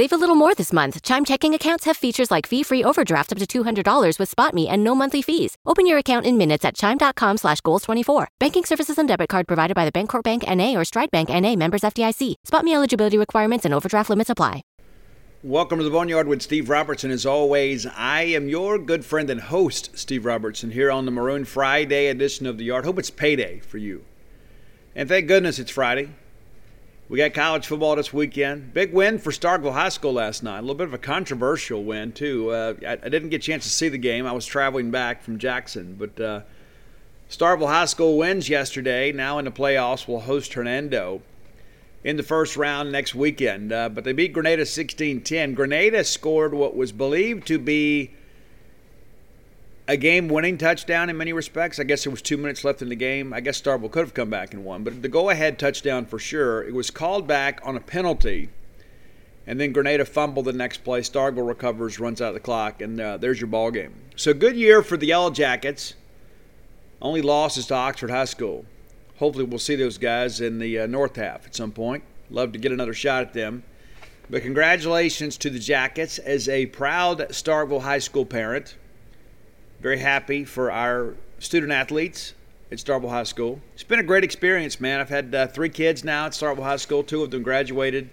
Save a little more this month. Chime checking accounts have features like fee-free overdraft up to $200 with SpotMe and no monthly fees. Open your account in minutes at chime.com slash goals24. Banking services and debit card provided by the Bancorp Bank N.A. or Stride Bank N.A. members FDIC. SpotMe eligibility requirements and overdraft limits apply. Welcome to the Boneyard with Steve Robertson. As always, I am your good friend and host, Steve Robertson, here on the Maroon Friday edition of the Yard. Hope it's payday for you. And thank goodness it's Friday. We got college football this weekend. Big win for Starkville High School last night. A little bit of a controversial win, too. Uh, I, I, didn't get a chance to see the game. I was traveling back from Jackson. But uh, Starkville High School wins yesterday. Now in the playoffs, will host Hernando in the first round next weekend. Uh, but they beat Grenada 16 10. Grenada scored what was believed to be a game winning touchdown in many respects. I guess there was two minutes left in the game. I guess Starkville could have come back and won, but the go ahead touchdown for sure. It was called back on a penalty, and then Grenada fumbled the next play. Starkville recovers, runs out the clock, and uh, there's your ball game. So good year for the Yellow Jackets. Only loss is to Oxford High School. Hopefully, we'll see those guys in the uh, North half at some point. Love to get another shot at them. But congratulations to the Jackets as a proud Starkville High School parent. Very happy for our student athletes at Starkville High School. It's been a great experience, man. I've had uh, three kids now at Starkville High School. Two of them graduated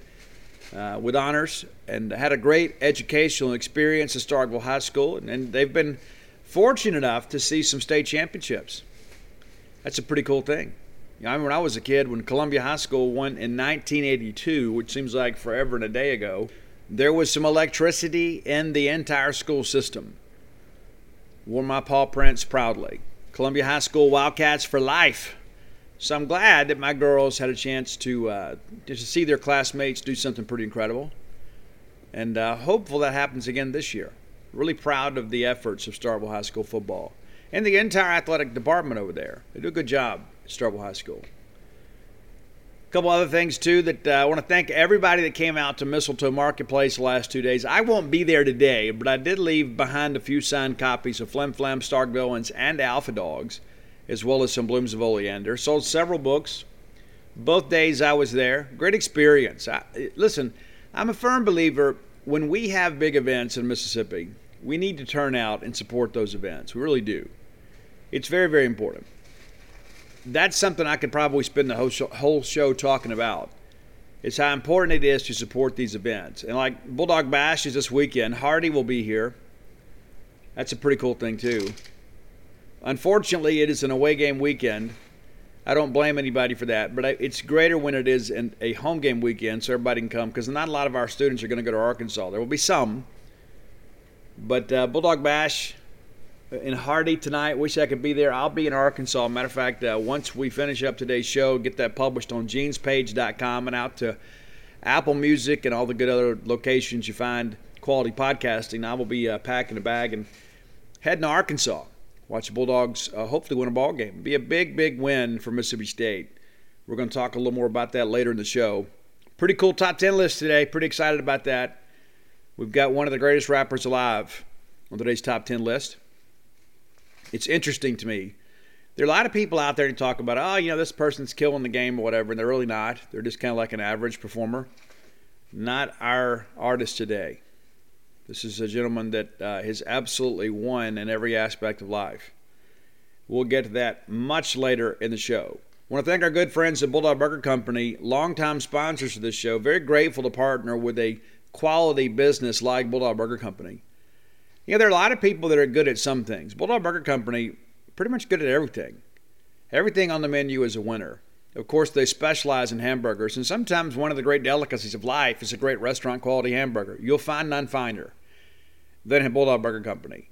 uh, with honors and had a great educational experience at Starkville High School. And, and they've been fortunate enough to see some state championships. That's a pretty cool thing. You know, I remember when I was a kid, when Columbia High School won in 1982, which seems like forever and a day ago, there was some electricity in the entire school system wore my paw prints proudly. Columbia High School Wildcats for life. So I'm glad that my girls had a chance to uh, to see their classmates do something pretty incredible, and uh, hopeful that happens again this year. Really proud of the efforts of Starkville High School football and the entire athletic department over there. They do a good job at Starkville High School. Couple other things too that uh, I want to thank everybody that came out to Mistletoe Marketplace the last two days. I won't be there today, but I did leave behind a few signed copies of Flim Flam, Stark Villains, and Alpha Dogs, as well as some Blooms of Oleander. Sold several books. Both days I was there. Great experience. I, listen, I'm a firm believer when we have big events in Mississippi, we need to turn out and support those events. We really do. It's very, very important that's something I could probably spend the whole show, whole show talking about. It's how important it is to support these events. And like Bulldog Bash is this weekend, Hardy will be here. That's a pretty cool thing, too. Unfortunately, it is an away game weekend. I don't blame anybody for that, but it's greater when it is a home game weekend so everybody can come because not a lot of our students are going to go to Arkansas. There will be some, but uh, Bulldog Bash in Hardy tonight. Wish I could be there. I'll be in Arkansas. Matter of fact, uh, once we finish up today's show, get that published on genespage.com and out to Apple Music and all the good other locations you find quality podcasting. I will be uh, packing a bag and heading to Arkansas. Watch the Bulldogs uh, hopefully win a ball game. Be a big, big win for Mississippi State. We're going to talk a little more about that later in the show. Pretty cool top 10 list today. Pretty excited about that. We've got one of the greatest rappers alive on today's top 10 list. It's interesting to me. There are a lot of people out there to talk about, oh, you know, this person's killing the game or whatever, and they're really not. They're just kind of like an average performer. Not our artist today. This is a gentleman that uh, has absolutely won in every aspect of life. We'll get to that much later in the show. I want to thank our good friends at Bulldog Burger Company, longtime sponsors of this show. Very grateful to partner with a quality business like Bulldog Burger Company. You know, there are a lot of people that are good at some things. Bulldog Burger Company, pretty much good at everything. Everything on the menu is a winner. Of course, they specialize in hamburgers, and sometimes one of the great delicacies of life is a great restaurant quality hamburger. You'll find none finer than Bulldog Burger Company.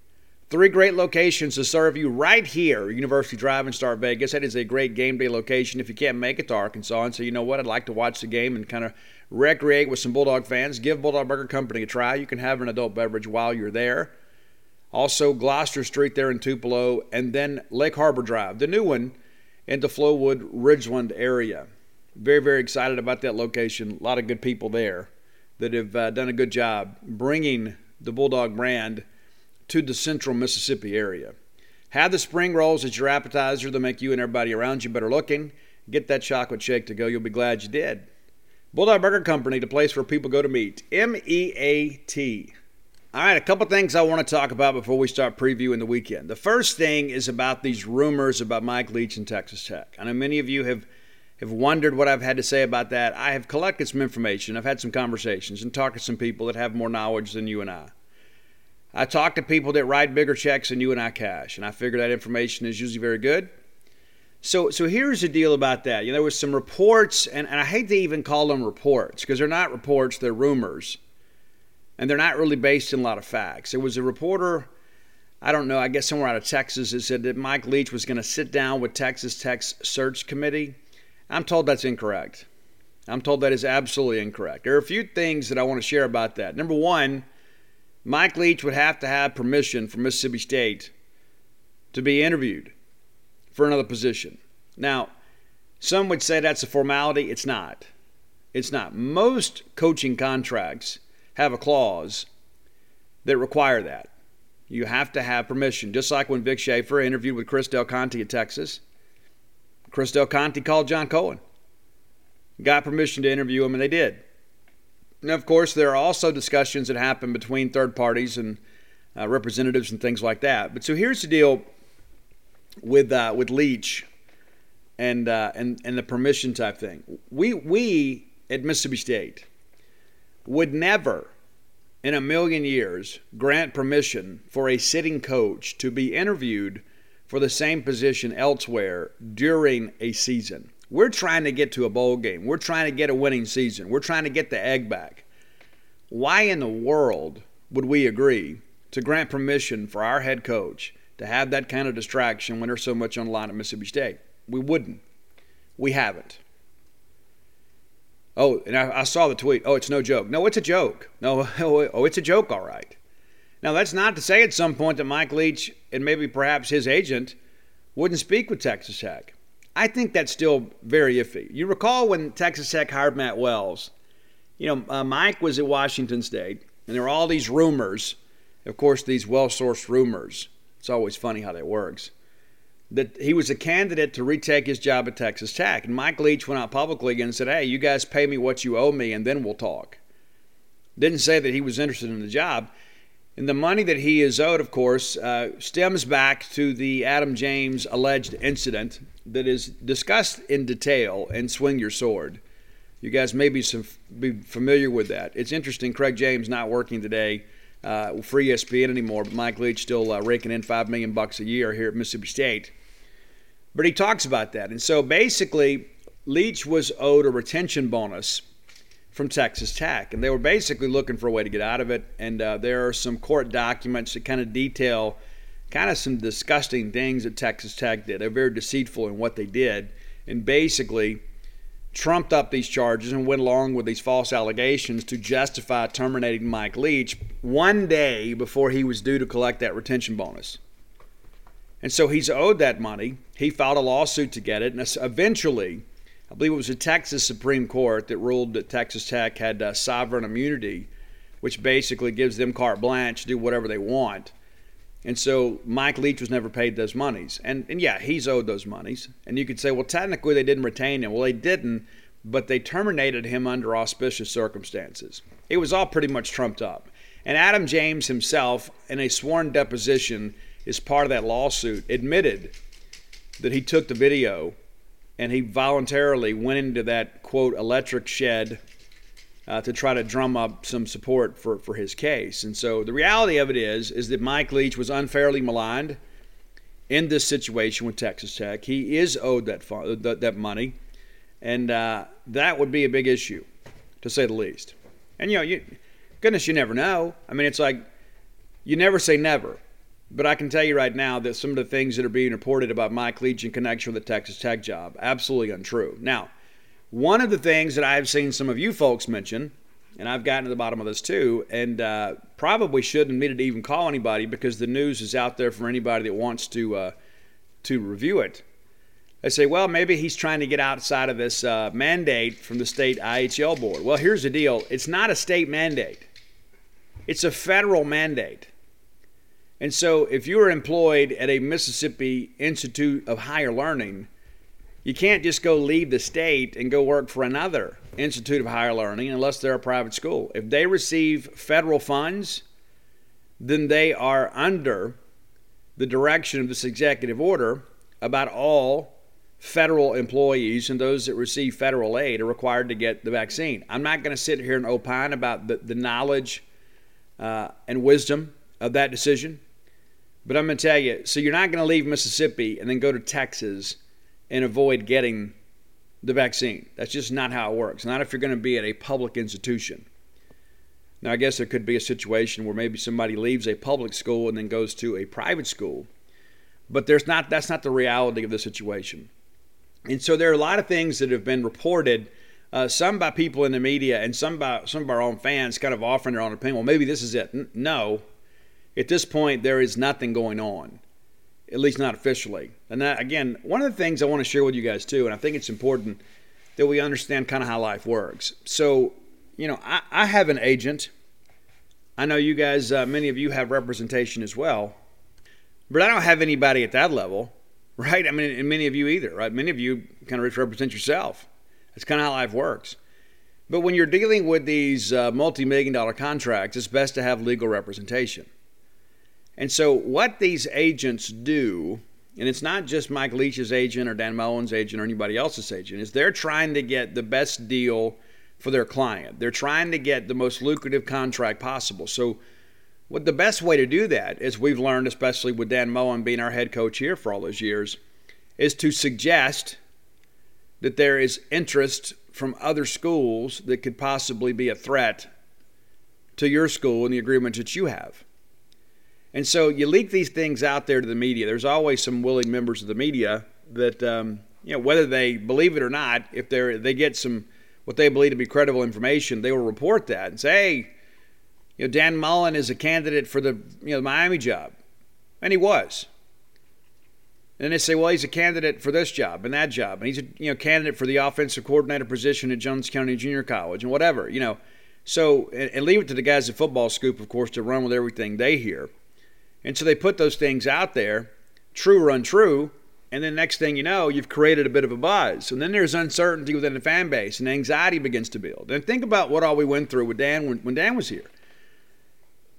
Three great locations to serve you right here, University Drive in Star Vegas. That is a great game day location if you can't make it to Arkansas and say, you know what, I'd like to watch the game and kind of recreate with some Bulldog fans. Give Bulldog Burger Company a try. You can have an adult beverage while you're there. Also, Gloster Street there in Tupelo, and then Lake Harbor Drive, the new one into Flowood Ridgeland area. Very, very excited about that location. A lot of good people there that have uh, done a good job bringing the Bulldog brand to the central Mississippi area. Have the spring rolls as your appetizer to make you and everybody around you better looking. Get that chocolate shake to go. You'll be glad you did. Bulldog Burger Company, the place where people go to meet. M E A T. All right, a couple things I want to talk about before we start previewing the weekend. The first thing is about these rumors about Mike Leach and Texas Tech. I know many of you have have wondered what I've had to say about that. I have collected some information. I've had some conversations and talked to some people that have more knowledge than you and I. I talk to people that write bigger checks than you and I cash, and I figure that information is usually very good. So, so here's the deal about that. You know, there was some reports, and, and I hate to even call them reports because they're not reports; they're rumors, and they're not really based in a lot of facts. There was a reporter, I don't know, I guess somewhere out of Texas, that said that Mike Leach was going to sit down with Texas Tech's search committee. I'm told that's incorrect. I'm told that is absolutely incorrect. There are a few things that I want to share about that. Number one Mike Leach would have to have permission from Mississippi State to be interviewed for another position. Now, some would say that's a formality. It's not. It's not. Most coaching contracts have a clause that require that. You have to have permission, just like when Vic Schaefer interviewed with Chris Del Conte at Texas. Chris Del Conte called John Cohen, got permission to interview him, and they did. And of course, there are also discussions that happen between third parties and uh, representatives and things like that. But so here's the deal with uh, with Leach and uh, and and the permission type thing. We we at Mississippi State would never in a million years grant permission for a sitting coach to be interviewed for the same position elsewhere during a season. We're trying to get to a bowl game. We're trying to get a winning season. We're trying to get the egg back. Why in the world would we agree to grant permission for our head coach to have that kind of distraction when there's so much on the line at Mississippi State? We wouldn't. We haven't. Oh, and I, I, saw the tweet. Oh, it's no joke. No, it's a joke. No, oh, it's a joke, all right. Now, that's not to say at some point that Mike Leach and maybe perhaps his agent wouldn't speak with Texas Tech. I think that's still very iffy. You recall when Texas Tech hired Matt Wells? You know, uh, Mike was at Washington State, and there were all these rumors. Of course, these well sourced rumors. It's always funny how that works. That he was a candidate to retake his job at Texas Tech. And Mike Leach went out publicly and said, Hey, you guys pay me what you owe me, and then we'll talk. Didn't say that he was interested in the job. And the money that he is owed, of course, uh, stems back to the Adam James alleged incident that is discussed in detail in Swing Your Sword. You guys may be, some, be familiar with that. It's interesting. Craig James not working today uh, for ESPN anymore, but Mike Leach still uh, raking in five million bucks a year here at Mississippi State. But he talks about that, and so basically, Leach was owed a retention bonus from Texas Tech, and they were basically looking for a way to get out of it. And uh, there are some court documents that kind of detail kind of some disgusting things that Texas Tech did. They're very deceitful in what they did, and basically trumped up these charges and went along with these false allegations to justify terminating Mike Leach one day before he was due to collect that retention bonus. And so he's owed that money. He filed a lawsuit to get it, and eventually I believe it was the Texas Supreme Court that ruled that Texas Tech had uh, sovereign immunity, which basically gives them carte blanche to do whatever they want. And so Mike Leach was never paid those monies. And, and yeah, he's owed those monies. And you could say, well, technically they didn't retain him. Well, they didn't, but they terminated him under auspicious circumstances. It was all pretty much trumped up. And Adam James himself, in a sworn deposition, as part of that lawsuit, admitted that he took the video and he voluntarily went into that quote electric shed uh, to try to drum up some support for, for his case. And so the reality of it is is that Mike Leach was unfairly maligned in this situation with Texas Tech. He is owed that that, that money, and uh, that would be a big issue, to say the least. And you know, you, goodness, you never know. I mean, it's like you never say never. But I can tell you right now that some of the things that are being reported about Mike Leach in connection with the Texas Tech job, absolutely untrue. Now, one of the things that I've seen some of you folks mention, and I've gotten to the bottom of this too, and uh, probably shouldn't admit to even call anybody because the news is out there for anybody that wants to uh, to review it. They say, well, maybe he's trying to get outside of this uh, mandate from the state IHL board. Well, here's the deal: it's not a state mandate; it's a federal mandate. And so, if you are employed at a Mississippi Institute of Higher Learning, you can't just go leave the state and go work for another Institute of Higher Learning unless they're a private school. If they receive federal funds, then they are under the direction of this executive order about all federal employees and those that receive federal aid are required to get the vaccine. I'm not going to sit here and opine about the, the knowledge uh, and wisdom of that decision. But I'm going to tell you so you're not going to leave Mississippi and then go to Texas and avoid getting the vaccine. That's just not how it works. Not if you're going to be at a public institution. Now, I guess there could be a situation where maybe somebody leaves a public school and then goes to a private school. But there's not that's not the reality of the situation. And so there are a lot of things that have been reported, uh, some by people in the media and some by some of our own fans kind of offering their own opinion. Well, maybe this is it. N- no, at this point, there is nothing going on, at least not officially. And that, again, one of the things I want to share with you guys too, and I think it's important that we understand kind of how life works. So, you know, I, I have an agent. I know you guys, uh, many of you have representation as well, but I don't have anybody at that level, right? I mean, and many of you either, right? Many of you kind of represent yourself. That's kind of how life works. But when you're dealing with these uh, multi million dollar contracts, it's best to have legal representation. And so, what these agents do, and it's not just Mike Leach's agent or Dan Mullen's agent or anybody else's agent, is they're trying to get the best deal for their client. They're trying to get the most lucrative contract possible. So, what the best way to do that, as we've learned, especially with Dan Mullen being our head coach here for all those years, is to suggest that there is interest from other schools that could possibly be a threat to your school and the agreement that you have. And so you leak these things out there to the media. There's always some willing members of the media that, um, you know, whether they believe it or not, if they they get some what they believe to be credible information, they will report that and say, hey, you know, Dan Mullen is a candidate for the you know the Miami job, and he was. And they say, well, he's a candidate for this job and that job, and he's a you know candidate for the offensive coordinator position at Jones County Junior College and whatever, you know. So and, and leave it to the guys at Football Scoop, of course, to run with everything they hear. And so they put those things out there, true or untrue, and then next thing you know, you've created a bit of a buzz. And then there's uncertainty within the fan base, and anxiety begins to build. And think about what all we went through with Dan when, when Dan was here.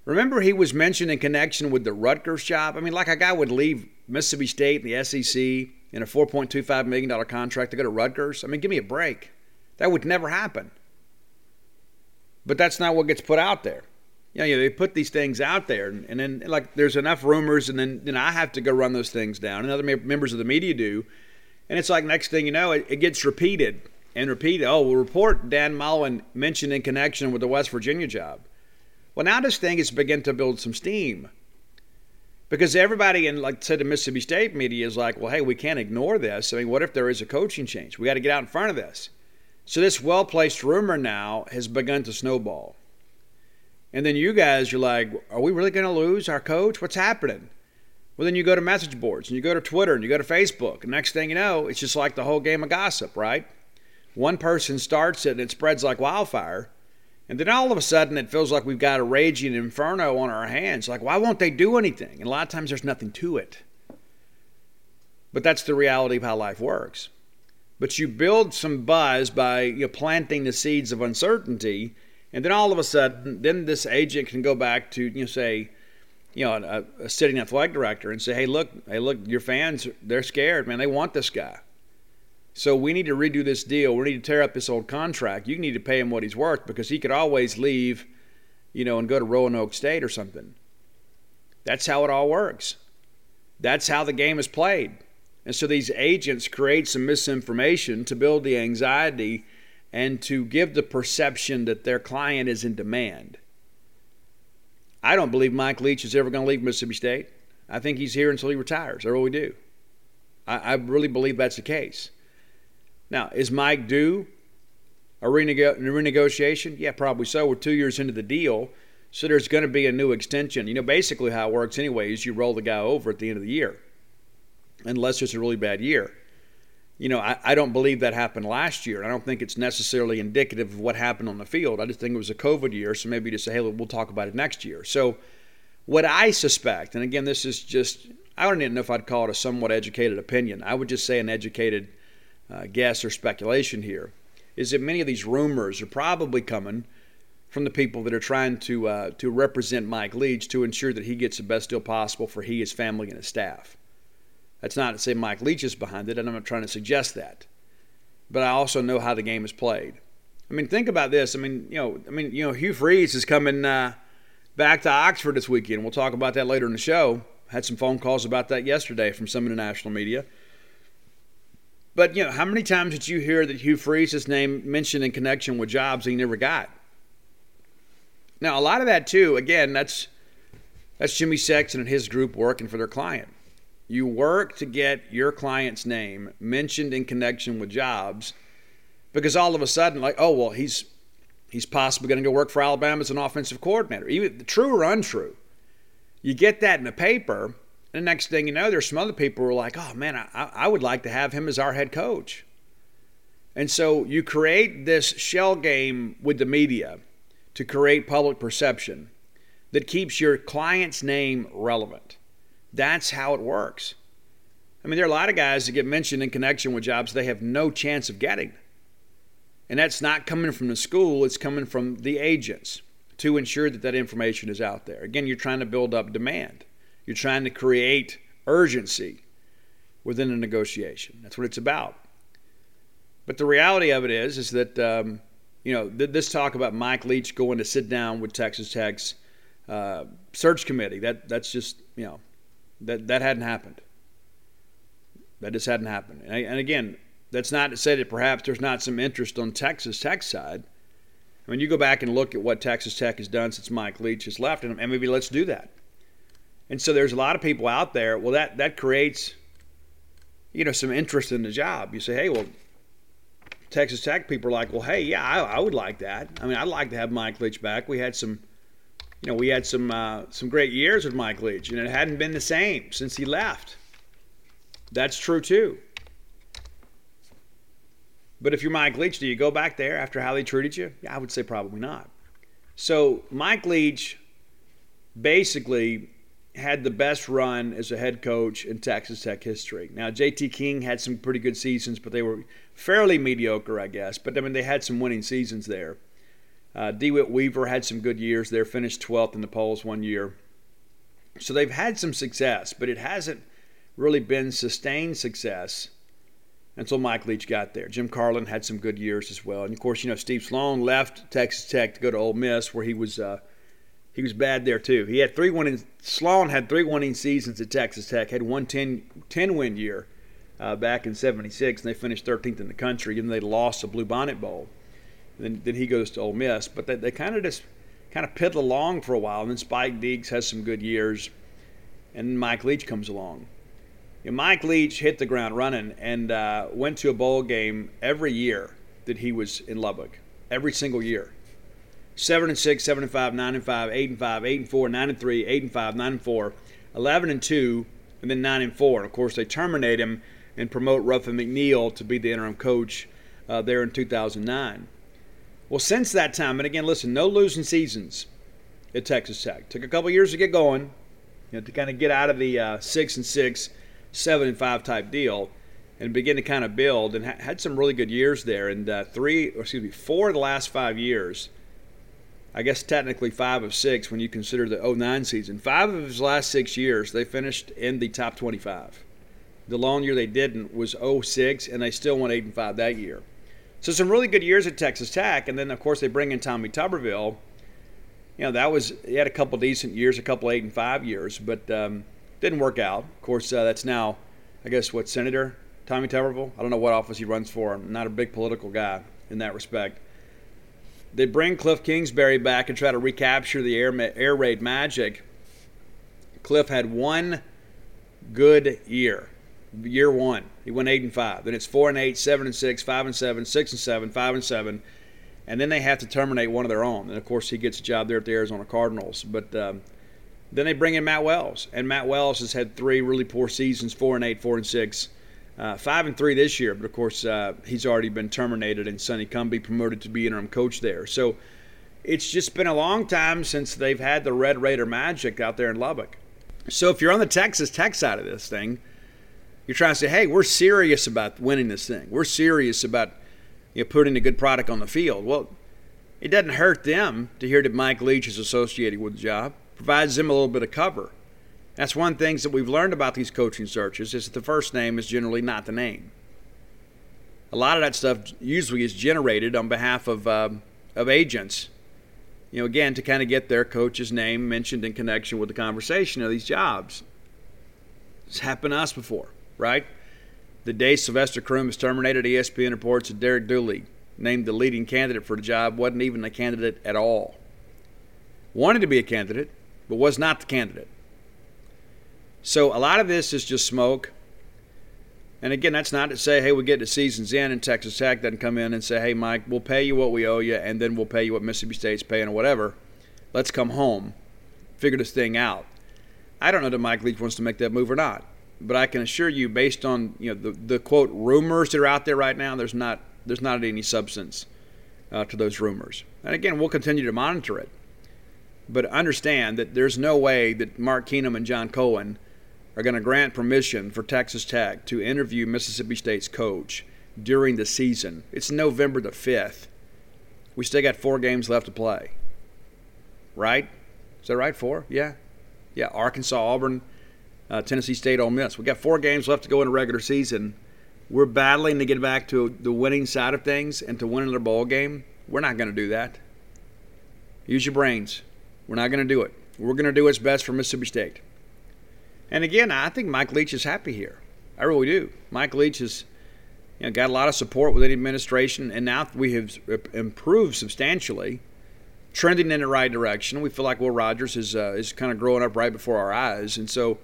Remember, he was mentioned in connection with the Rutgers job. I mean, like a guy would leave Mississippi State and the SEC in a $4.25 million contract to go to Rutgers. I mean, give me a break. That would never happen. But that's not what gets put out there you know, they put these things out there, and, then like there's enough rumors, and then I have to go run those things down, and other members of the media do, and it's like next thing you know, it, it gets repeated and repeated. Oh, we'll report Dan Mullen mentioned in connection with the West Virginia job. Well, now this thing is beginning to build some steam because everybody in like said the Mississippi State media is like, well, hey, we can't ignore this. I mean, what if there is a coaching change? We got to get out in front of this. So this well-placed rumor now has begun to snowball. And then you guys, you're like, are we really going to lose our coach? What's happening? Well, then you go to message boards and you go to Twitter and you go to Facebook. And next thing you know, it's just like the whole game of gossip, right? one person starts it and it spreads like wildfire. And then all of a sudden it feels like we've got a raging inferno on our hands. Like, why won't they do anything? And a lot of times there's nothing to it. But that's the reality of how life works. But you build some buzz by you know, planting the seeds of uncertainty, and then all of a sudden, then this agent can go back to you know say, you know, a, a sitting athletic director and say, hey, look, hey, look, your fans, they're scared, man. They want this guy. So we need to redo this deal. We need to tear up this old contract. You need to pay him what he's worth because he could always leave, you know, and go to Roanoke State or something. That's how it all works. That's how the game is played. And so these agents create some misinformation to build the anxiety and to give the perception that their client is in demand. I don't believe Mike Leach is ever going to leave Mississippi State. I think he's here until he retires. I really do. I, I really believe that's the case. Now, is Mike due a renego- renegotiation? Yeah, probably so. We're two years into the deal, so there's going to be a new extension. You know, basically how it works anyway is you roll the guy over at the end of the year, unless it's a really bad year. You know, I, I don't believe that happened last year. I don't think it's necessarily indicative of what happened on the field. I just think it was a COVID year, so maybe just say, hey, we'll talk about it next year. So, what I suspect, and again, this is just, I don't even know if I'd call it a somewhat educated opinion. I would just say an educated uh, guess or speculation here is that many of these rumors are probably coming from the people that are trying to uh, to represent Mike Leach to ensure that he gets the best deal possible for he, his family, and his staff. That's not to say Mike Leach is behind it, and I'm not trying to suggest that. But I also know how the game is played. I mean, think about this. I mean, you know, I mean, you know, Hugh Freeze is coming uh, back to Oxford this weekend. We'll talk about that later in the show. Had some phone calls about that yesterday from some of the national media. But you know, how many times did you hear that Hugh Freeze's name mentioned in connection with jobs he never got? Now, a lot of that too. Again, that's that's Jimmy Sexton and his group working for their client. You work to get your client's name mentioned in connection with jobs, because all of a sudden, like, oh well, he's he's possibly going to go work for Alabama as an offensive coordinator. Even true or untrue, you get that in the paper and the next thing you know, there's some other people who are like, oh man, I, I would like to have him as our head coach. And so you create this shell game with the media to create public perception that keeps your client's name relevant. That's how it works. I mean, there are a lot of guys that get mentioned in connection with jobs they have no chance of getting. And that's not coming from the school, it's coming from the agents to ensure that that information is out there. Again, you're trying to build up demand. You're trying to create urgency within a negotiation. That's what it's about. But the reality of it is, is that um, you know th- this talk about Mike Leach going to sit down with Texas Tech's uh, search committee. That that's just you know that that hadn't happened. That just hadn't happened. And, and again, that's not to say that perhaps there's not some interest on Texas Tech's side. I mean, you go back and look at what Texas Tech has done since Mike Leach has left, and, and maybe let's do that. And so there's a lot of people out there. Well, that that creates, you know, some interest in the job. You say, hey, well, Texas Tech people are like, well, hey, yeah, I, I would like that. I mean, I'd like to have Mike Leach back. We had some, you know, we had some uh, some great years with Mike Leach, and it hadn't been the same since he left. That's true too. But if you're Mike Leach, do you go back there after how they treated you? Yeah, I would say probably not. So Mike Leach basically had the best run as a head coach in Texas Tech history. Now, JT King had some pretty good seasons, but they were fairly mediocre, I guess. But I mean, they had some winning seasons there. Uh, DeWitt Weaver had some good years there, finished 12th in the polls one year. So they've had some success, but it hasn't really been sustained success until Mike Leach got there. Jim Carlen had some good years as well. And of course, you know, Steve Sloan left Texas Tech to go to Ole Miss, where he was. Uh, he was bad there too. He had three winning. Sloan had three winning seasons at Texas Tech. Had one 10, 10 win year uh, back in '76, and they finished 13th in the country, and they lost the Bluebonnet Bowl. Then, then he goes to Ole Miss, but they, they kind of just kind of piddle along for a while, and then Spike Dykes has some good years, and Mike Leach comes along. Mike Leach hit the ground running and uh, went to a bowl game every year that he was in Lubbock, every single year seven and six, seven and five, nine and five, eight and five, eight and four, nine and three, eight and five, nine and four, eleven and two, and then nine and four. And of course, they terminate him and promote Ruffin McNeill to be the interim coach uh, there in 2009. Well, since that time, and again, listen, no losing seasons at Texas Tech. Took a couple years to get going, you know, to kind of get out of the uh, six and six, seven and five type deal, and begin to kind of build. And ha- had some really good years there. And uh, three, or excuse me, four of the last five years. I guess technically five of six when you consider the 09 season. Five of his last six years, they finished in the top 25. The long year they didn't was 06, and they still went 8 and 5 that year. So some really good years at Texas Tech, and then of course they bring in Tommy Tuberville. You know that was he had a couple decent years, a couple eight and five years, but um, didn't work out. Of course, uh, that's now, I guess, what Senator Tommy Tuberville. I don't know what office he runs for. I'm not a big political guy in that respect. They bring Cliff Kingsbury back and try to recapture the air air raid magic. Cliff had one good year year one. He went eight and five. Then it's four and eight, seven and six, five and seven, six and seven, five and seven, and then they have to terminate one of their own. And of course, he gets a job there at the Arizona Cardinals. But um, then they bring in Matt Wells, and Matt Wells has had three really poor seasons: four and eight, four and six, uh, five and three this year. But of course, uh, he's already been terminated, and Sonny Cumbie promoted to be interim coach there. So it's just been a long time since they've had the Red Raider magic out there in Lubbock. So if you're on the Texas Tech side of this thing you're trying to say, hey, we're serious about winning this thing. We're serious about you know, putting a good product on the field. Well, it doesn't hurt them to hear that Mike Leach is associated with the job. Provides them a little bit of cover. That's one of the things that we've learned about these coaching searches is that the first name is generally not the name. A lot of that stuff usually is generated on behalf of um, of agents. You know, again, to kind of get their coach's name mentioned in connection with the conversation of these jobs. It's happened to us before right? The day Sylvester Croom was terminated, ESPN reports that Derek Dooley, named the leading candidate for the job, wasn't even a candidate at all. Wanted to be a candidate, but was not the candidate. So a lot of this is just smoke. And again, that's not to say, hey, we get the season's in and Texas Tech doesn't come in and say, hey, Mike, we'll pay you what we owe you and then we'll pay you what Mississippi State's paying or whatever. Let's come home, figure this thing out. I don't know that Mike Leach wants to make that move or not but I can assure you, based on you know the, the quote rumors that are out there right now, there's not there's not any substance uh, to those rumors. And again, we'll continue to monitor it, but understand that there's no way that Mark Keenum and John Cohen are going to grant permission for Texas Tech to interview Mississippi State's coach during the season. It's November the fifth. We still got four games left to play. Right? Is that right? Four? Yeah. Yeah. Arkansas, Auburn uh, Tennessee State, Ole Miss. We got four games left to go in the regular season. We're battling to get back to the winning side of things and to win another bowl game. We're not going to do that. Use your brains. We're not going to do it. We're going to do what's best for Mississippi State. And again, I think Mike Leach is happy here. I really do. Mike Leach has you know, got a lot of support within the administration, and now we have improved substantially, trending in the right direction. We feel like Will Rogers is uh, is kind of growing up right before our eyes, and so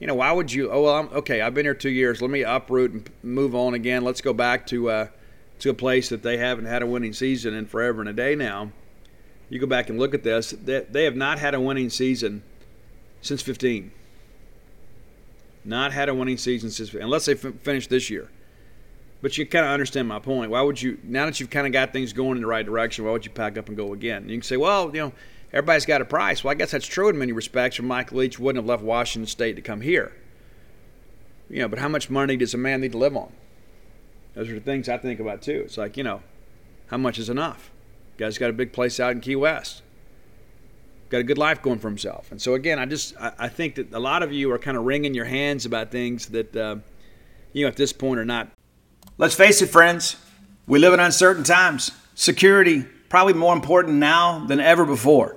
you know, why would you? Oh, well, I'm okay. I've been here two years. Let me uproot and move on again. Let's go back to uh, to a place that they haven't had a winning season in forever and a day now. You go back and look at this. They, they have not had a winning season since 15. Not had a winning season since unless they f- finish this year. But you kind of understand my point. Why would you? Now that you've kind of got things going in the right direction, why would you pack up and go again? You can say, well, you know everybody's got a price. Well, I guess that's true in many respects, or Michael Leach wouldn't have left Washington State to come here. You know, but how much money does a man need to live on? Those are the things I think about too. It's like, you know, how much is enough? Guy's got a big place out in Key West. Got a good life going for himself. And so again, I just I, I think that a lot of you are kind of wringing your hands about things that uh, you know at this point are not. Let's face it, friends. We live in uncertain times. Security probably more important now than ever before.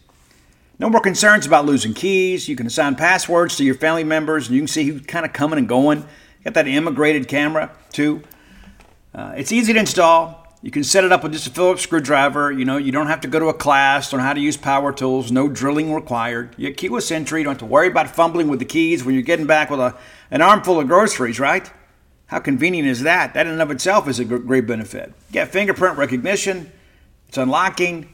No more concerns about losing keys. You can assign passwords to your family members, and you can see who's kind of coming and going. Got that immigrated camera too. Uh, it's easy to install. You can set it up with just a Phillips screwdriver. You know, you don't have to go to a class on how to use power tools. No drilling required. You get keyless entry. You don't have to worry about fumbling with the keys when you're getting back with a, an armful of groceries, right? How convenient is that? That in and of itself is a great benefit. You get fingerprint recognition. It's unlocking.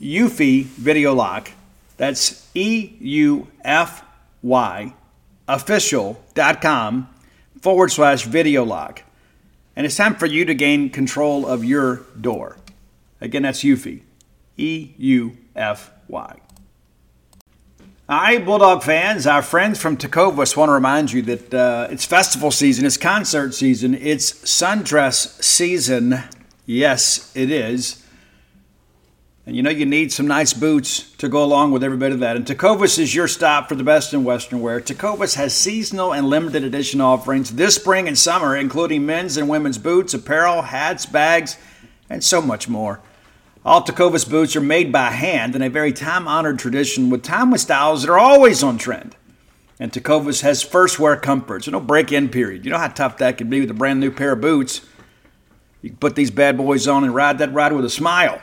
Eufy Video Lock. That's E U F Y official.com forward slash video lock. And it's time for you to gain control of your door. Again, that's Eufy. E U F Y. All right, Bulldog fans, our friends from Tecovas want to remind you that uh, it's festival season, it's concert season, it's sundress season. Yes, it is. And you know you need some nice boots to go along with every bit of that. And Tecovas is your stop for the best in Western wear. Tecovas has seasonal and limited edition offerings this spring and summer, including men's and women's boots, apparel, hats, bags, and so much more. All Tecovas boots are made by hand in a very time honored tradition with timeless styles that are always on trend. And Tecovas has first wear comfort, so no break in period. You know how tough that can be with a brand new pair of boots. You can put these bad boys on and ride that ride with a smile.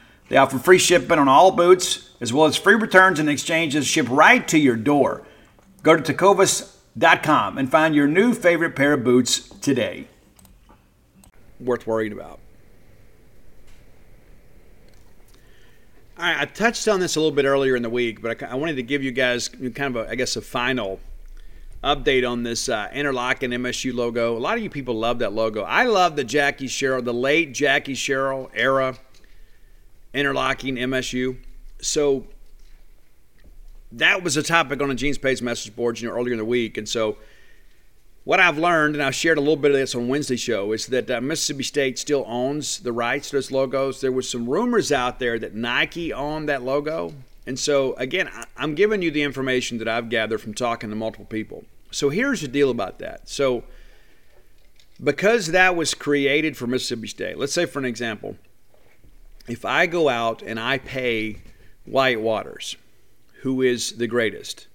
They offer free shipping on all boots, as well as free returns and exchanges shipped right to your door. Go to tecovas.com and find your new favorite pair of boots today. Worth worrying about. I, touched on this a little bit earlier in the week, but I, I wanted to give you guys kind of, a, I guess, a final update on this uh, interlocking MSU logo. A lot of you people love that logo. I love the Jackie Sherrill, the late Jackie Sherrill era interlocking MSU. So that was a topic on the Gene's Page message boards, you know, earlier in the week, and so what I've learned, and I shared a little bit of this on Wednesday show, is that uh, Mississippi State still owns the rights to those logos. There was some rumors out there that Nike owned that logo, and so again, I'm giving you the information that I've gathered from talking to multiple people. So here's the deal about that. So because that was created for Mississippi State, let's say for an example, if I go out and I pay Wyatt Waters, who is the greatest,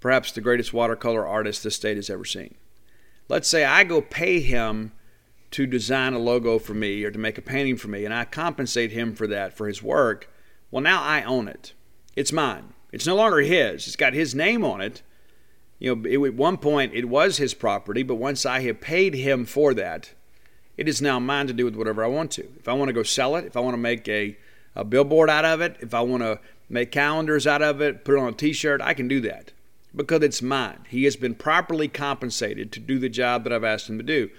perhaps the greatest watercolor artist the state has ever seen. Let's say I go pay him to design a logo for me or to make a painting for me, and I compensate him for that for his work. Well, now I own it. It's mine. It's no longer his. It's got his name on it. You know, it, at one point it was his property, but once I have paid him for that, it is now mine to do with whatever I want to. If I want to go sell it, if I want to make a, a billboard out of it, if I want to make calendars out of it, put it on a t shirt, I can do that because it's mine. He has been properly compensated to do the job that I've asked him to do.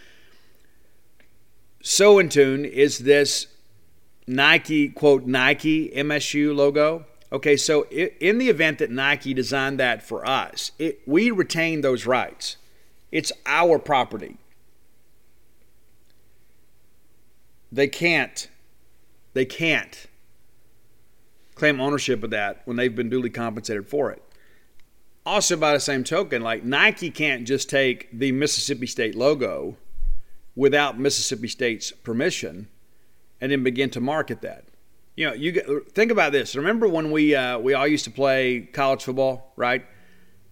So in tune is this Nike, quote, Nike MSU logo. Okay, so in the event that Nike designed that for us, it, we retain those rights. It's our property. They can't, they can't claim ownership of that when they've been duly compensated for it. Also, by the same token, like Nike can't just take the Mississippi State logo without Mississippi State's permission and then begin to market that. You know, you think about this. Remember when we uh, we all used to play college football, right?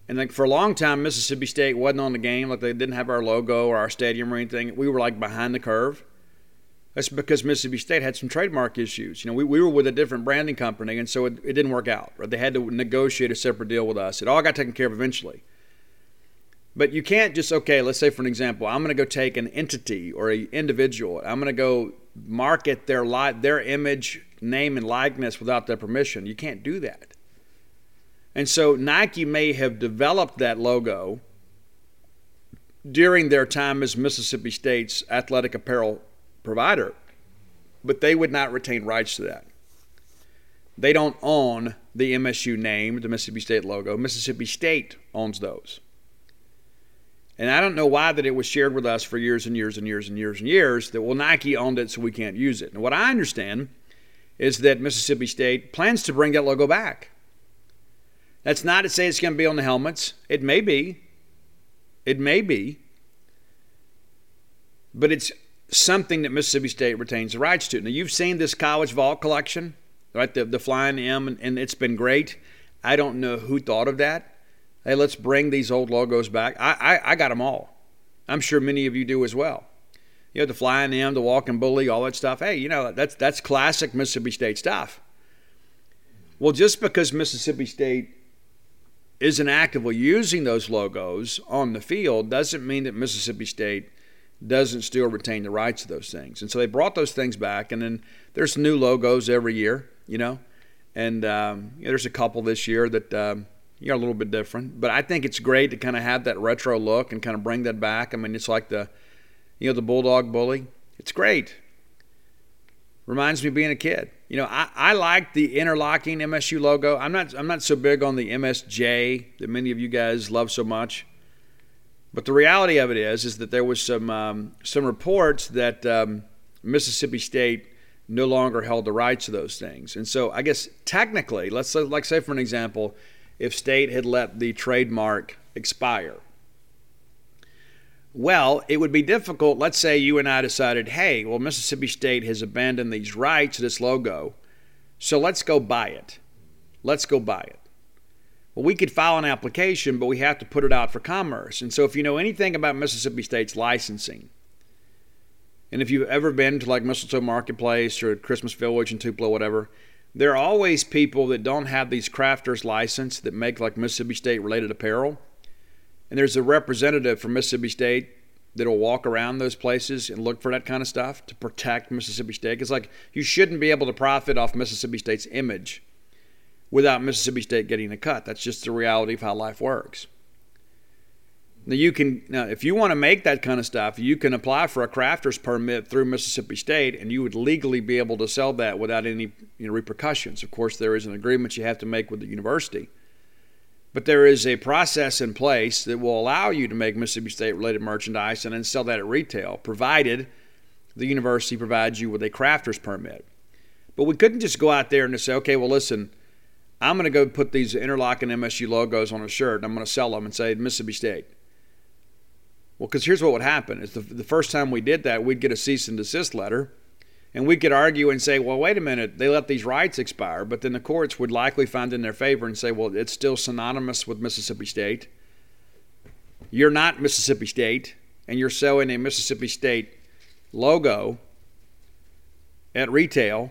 And like for a long time, Mississippi State wasn't on the game. Like they didn't have our logo or our stadium or anything. We were like behind the curve. That's because Mississippi State had some trademark issues. You know, we, we were with a different branding company, and so it, it didn't work out. Right? They had to negotiate a separate deal with us. It all got taken care of eventually. But you can't just okay. Let's say for an example, I'm going to go take an entity or an individual. I'm going to go market their li- their image, name, and likeness without their permission. You can't do that. And so Nike may have developed that logo during their time as Mississippi State's athletic apparel provider, but they would not retain rights to that. They don't own the MSU name, the Mississippi State logo. Mississippi State owns those. And I don't know why that it was shared with us for years and years and years and years and years that well Nike owned it so we can't use it. And what I understand is that Mississippi State plans to bring that logo back. That's not to say it's going to be on the helmets. It may be. It may be. But it's something that Mississippi State retains the rights to. Now you've seen this college vault collection, right? The the flying M and, and it's been great. I don't know who thought of that hey, let's bring these old logos back. I, I, I got them all. I'm sure many of you do as well. You know, the flying M, the walking bully, all that stuff. Hey, you know, that's, that's classic Mississippi State stuff. Well, just because Mississippi State isn't actively using those logos on the field doesn't mean that Mississippi State doesn't still retain the rights to those things. And so they brought those things back, and then there's new logos every year, you know. And um, you know, there's a couple this year that um, you're a little bit different. But I think it's great to kind of have that retro look and kind of bring that back. I mean, it's like the, you know, the bulldog bully. It's great. Reminds me of being a kid. You know, I, I like the interlocking MSU logo. I'm not I'm not so big on the MSJ that many of you guys love so much. But the reality of it is, is that there was some um, some reports that um, Mississippi State no longer held the rights to those things, and so I guess technically, let's like say for an example, if state had let the trademark expire. Well, it would be difficult. Let's say you and I decided, hey, well, Mississippi State has abandoned these rights to this logo, so let's go buy it. Let's go buy it. Well, we could file an application, but we have to put it out for commerce. And so, if you know anything about Mississippi State's licensing, and if you've ever been to like Mistletoe Marketplace or Christmas Village in Tupelo, whatever, there are always people that don't have these crafters license that make like Mississippi State related apparel. And there's a representative from Mississippi State that'll walk around those places and look for that kind of stuff to protect Mississippi State. It's like you shouldn't be able to profit off Mississippi State's image without Mississippi State getting a cut. That's just the reality of how life works. Now you can now if you want to make that kind of stuff, you can apply for a crafter's permit through Mississippi State, and you would legally be able to sell that without any you know, repercussions. Of course, there is an agreement you have to make with the university, but there is a process in place that will allow you to make Mississippi State related merchandise and then sell that at retail, provided the university provides you with a crafter's permit. But we couldn't just go out there and just say, okay, well, listen. I'm going to go put these interlocking MSU logos on a shirt and I'm going to sell them and say Mississippi State. Well, because here's what would happen: is the, the first time we did that, we'd get a cease and desist letter, and we could argue and say, well, wait a minute, they let these rights expire, but then the courts would likely find in their favor and say, well, it's still synonymous with Mississippi State. You're not Mississippi State, and you're selling a Mississippi State logo at retail.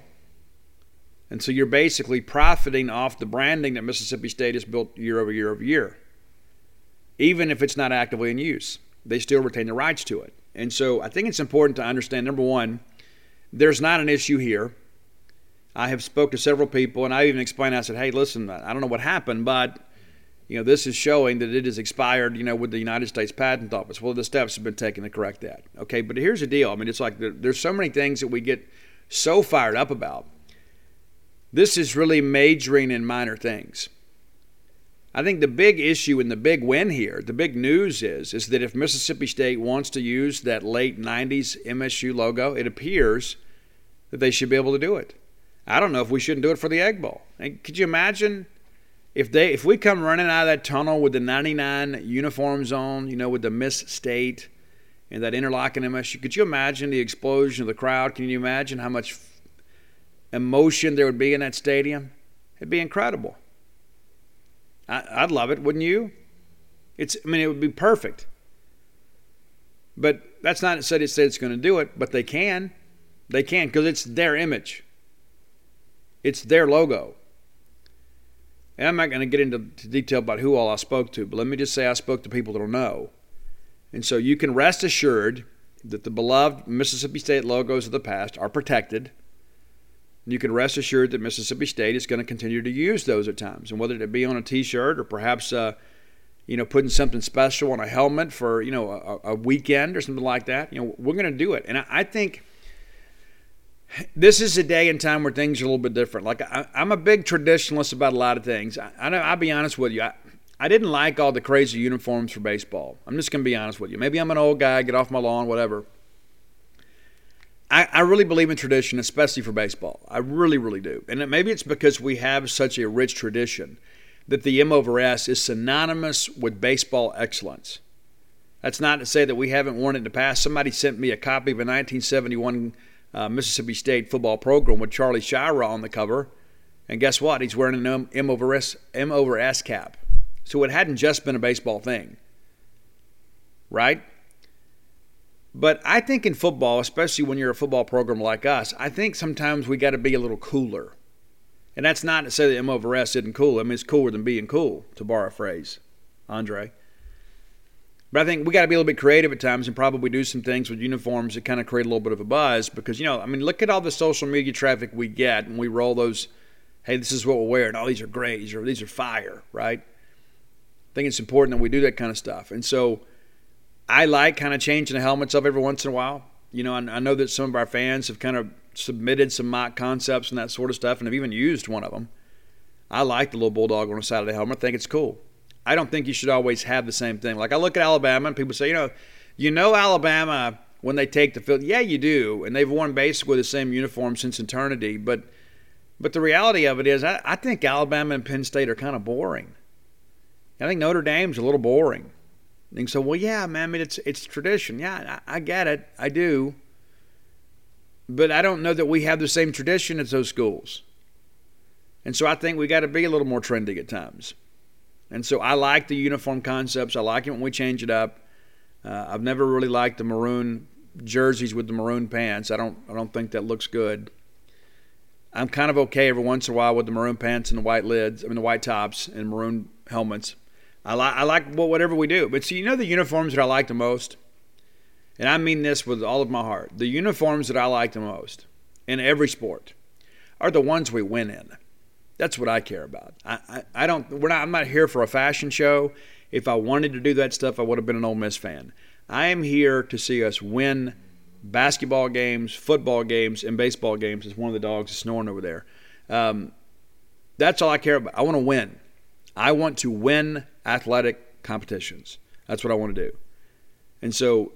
And so you're basically profiting off the branding that Mississippi State has built year over year over year, even if it's not actively in use they still retain the rights to it. And so I think it's important to understand number one, there's not an issue here. I have spoke to several people, and I even explained. I said, "Hey, listen, I don't know what happened, but you know, this is showing that it is expired. You know, with the United States Patent Office. Well, the steps have been taken to correct that. Okay, but here's the deal. I mean, it's like there, there's so many things that we get so fired up about. This is really majoring in minor things. I think the big issue and the big win here, the big news is, is that if Mississippi State wants to use that late 90s MSU logo, it appears that they should be able to do it. I don't know if we shouldn't do it for the Egg Bowl. And could you imagine if they if we come running out of that tunnel with the 99 uniforms on, you know, with the Miss State and that interlocking MSU, could you imagine the explosion of the crowd? Can you imagine how much emotion there would be in that stadium? It'd be incredible. I, would love it, wouldn't you? It's I mean it would be perfect. But that's not to say it's, it's going to do it, but they can. They can because it's their image. It's their logo. And I'm not going to get into detail about who all I spoke to, but let me just say I spoke to people that'll know. And so you can rest assured that the beloved Mississippi State logos of the past are protected. You can rest assured that Mississippi State is going to continue to use those at times, and whether it be on a T-shirt or perhaps, uh, you know, putting something special on a helmet for you know a, a weekend or something like that. You know, we're going to do it, and I, I think this is a day and time where things are a little bit different. Like I, am a big traditionalist about a lot of things. I, I know. I'll be honest with you. I, I didn't like all the crazy uniforms for baseball. I'm just going to be honest with you. Maybe I'm an old guy, get off my lawn, whatever. I, I really believe in tradition, especially for baseball. I really, really do. And maybe it's because we have such a rich tradition that the M over S is synonymous with baseball excellence. That's not to say that we haven't worn it in the past. Somebody sent me a copy of a 1971 uh, Mississippi State football program with Charley Shira on the cover. And guess what? He's wearing an M over S, M over S cap. So it hadn't just been a baseball thing. Right? But I think in football, especially when you're a football program like us, I think sometimes we got to be a little cooler. And that's not to say that M over S isn't cool. I mean, it's cooler than being cool, to borrow a phrase, Andre. But I think we got to be a little bit creative at times and probably do some things with uniforms that kind of create a little bit of a buzz because, you know, I mean, look at all the social media traffic we get and we roll those, hey, this is what we're wearing. Oh, these are great. These are, these are fire, right? I think it's important that we do that kind of stuff. And so I like kind of changing the helmets up every once in a while. You know, I, I know that some of our fans have kind of submitted some mock concepts and that sort of stuff and have even used one of them. I like the little bulldog on the side of the helmet. I think it's cool. I don't think you should always have the same thing. Like I look at Alabama and people say, you know, you know Alabama when they take the field. Yeah, you do, and they've worn basically the same uniform since eternity. But but the reality of it is, I, I think Alabama and Penn State are kind of boring. I think Notre Dame's a little boring. And so, well, yeah, man, I mean, it's it's tradition. Yeah, I, I get it, I do. But I don't know that we have the same tradition as those schools. And so I think we got to be a little more trendy at times. And so I like the uniform concepts. I like it when we change it up. Uh, I've never really liked the maroon jerseys with the maroon pants. I don't I don't think that looks good. I'm kind of okay every once in a while with the maroon pants and the white lids, I mean the white tops and maroon helmets. I like I like whatever we do. But see, you know the uniforms that I like the most, and I mean this with all of my heart. The uniforms that I like the most in every sport are the ones we win in. That's what I care about. I, I, I don't. We're not. I'm not here for a fashion show. If I wanted to do that stuff, I would have been an Ole Miss fan. I am here to see us win basketball games, football games, and baseball games. As one of the dogs is snoring over there. Um, that's all I care about. I want to win. I want to win athletic competitions. That's what I want to do. And so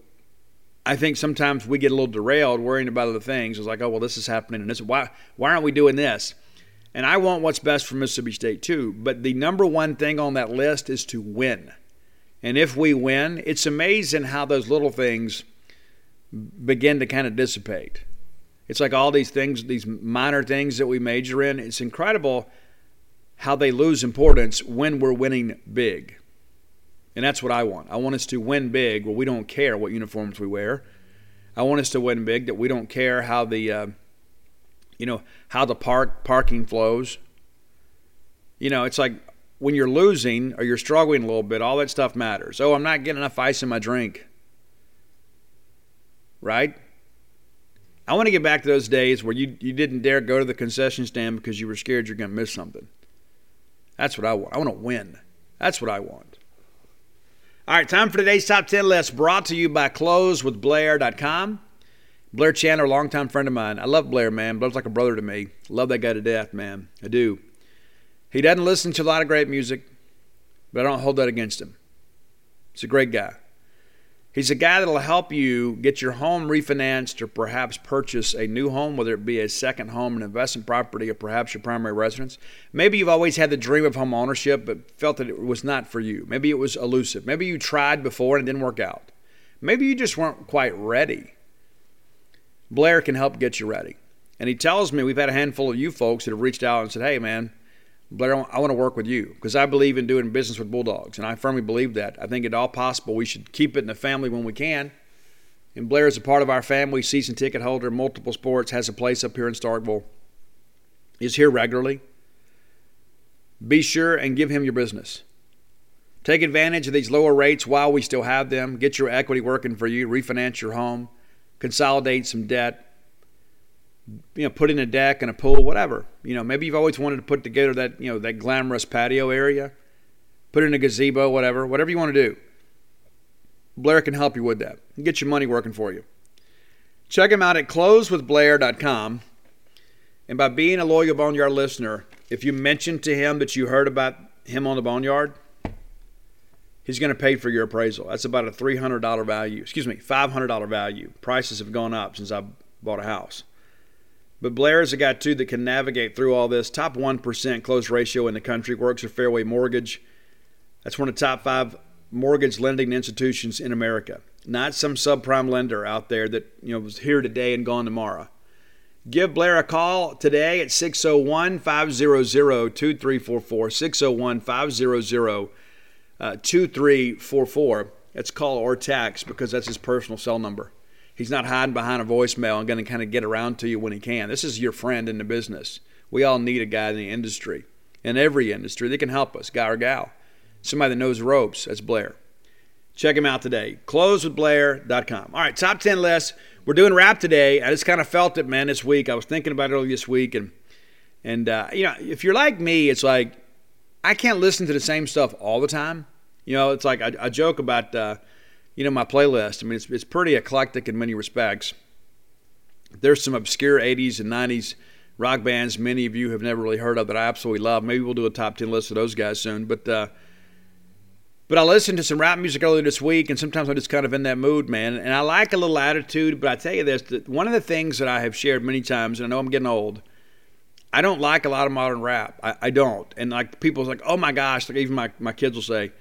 I think sometimes we get a little derailed worrying about other things. It's like, oh well, this is happening, and this why why aren't we doing this? And I want what's best for Mississippi State too. But the number one thing on that list is to win. And if we win, it's amazing how those little things begin to kind of dissipate. It's like all these things, these minor things that we major in. It's incredible how they lose importance when we're winning big. And that's what I want. I want us to win big where we don't care what uniforms we wear. I want us to win big that we don't care how the uh, you know how the park parking flows. You know, it's like when you're losing or you're struggling a little bit, all that stuff matters. Oh, I'm not getting enough ice in my drink. Right? I want to get back to those days where you, you didn't dare go to the concession stand because you were scared you're going to miss something. That's what I want. I want to win. That's what I want. All right, time for today's top 10 list brought to you by closewithblair.com. Blair Chandler, longtime friend of mine. I love Blair, man. Blair's like a brother to me. Love that guy to death, man. I do. He doesn't listen to a lot of great music, but I don't hold that against him. He's a great guy. He's a guy that'll help you get your home refinanced or perhaps purchase a new home, whether it be a second home, an investment property, or perhaps your primary residence. Maybe you've always had the dream of home ownership but felt that it was not for you. Maybe it was elusive. Maybe you tried before and it didn't work out. Maybe you just weren't quite ready. Blair can help get you ready. And he tells me we've had a handful of you folks that have reached out and said, hey, man, Blair, I want to work with you because I believe in doing business with Bulldogs, and I firmly believe that. I think it all possible. We should keep it in the family when we can. And Blair is a part of our family, season ticket holder, multiple sports, has a place up here in Starkville, is here regularly. Be sure and give him your business. Take advantage of these lower rates while we still have them. Get your equity working for you. Refinance your home. Consolidate some debt you know, put in a deck and a pool, whatever. You know, maybe you've always wanted to put together that, you know, that glamorous patio area, put in a gazebo, whatever, whatever you want to do. Blair can help you with that. Get your money working for you. Check him out at closewithblair.com. And by being a loyal Boneyard listener, if you mention to him that you heard about him on the Boneyard, he's going to pay for your appraisal. That's about a $300 value, excuse me, $500 value. Prices have gone up since I bought a house. But Blair is a guy, too, that can navigate through all this. Top 1% close ratio in the country, works at Fairway Mortgage. That's one of the top five mortgage lending institutions in America. Not some subprime lender out there that you know was here today and gone tomorrow. Give Blair a call today at 601 500 2344. 601 500 2344. That's call or text because that's his personal cell number. He's not hiding behind a voicemail and going to kind of get around to you when he can. This is your friend in the business. We all need a guy in the industry, in every industry, that can help us, guy or gal. Somebody that knows ropes. That's Blair. Check him out today. Closewithblair.com. All right, top 10 list. We're doing rap today. I just kind of felt it, man, this week. I was thinking about it earlier this week. And, and uh, you know, if you're like me, it's like I can't listen to the same stuff all the time. You know, it's like I, I joke about. Uh, you know, my playlist. I mean, it's, it's pretty eclectic in many respects. There's some obscure 80s and 90s rock bands many of you have never really heard of that I absolutely love. Maybe we'll do a top 10 list of those guys soon. But, uh, but I listened to some rap music earlier this week, and sometimes I'm just kind of in that mood, man. And I like a little attitude, but I tell you this one of the things that I have shared many times, and I know I'm getting old, I don't like a lot of modern rap. I, I don't. And like people's like, oh my gosh, like even my, my kids will say,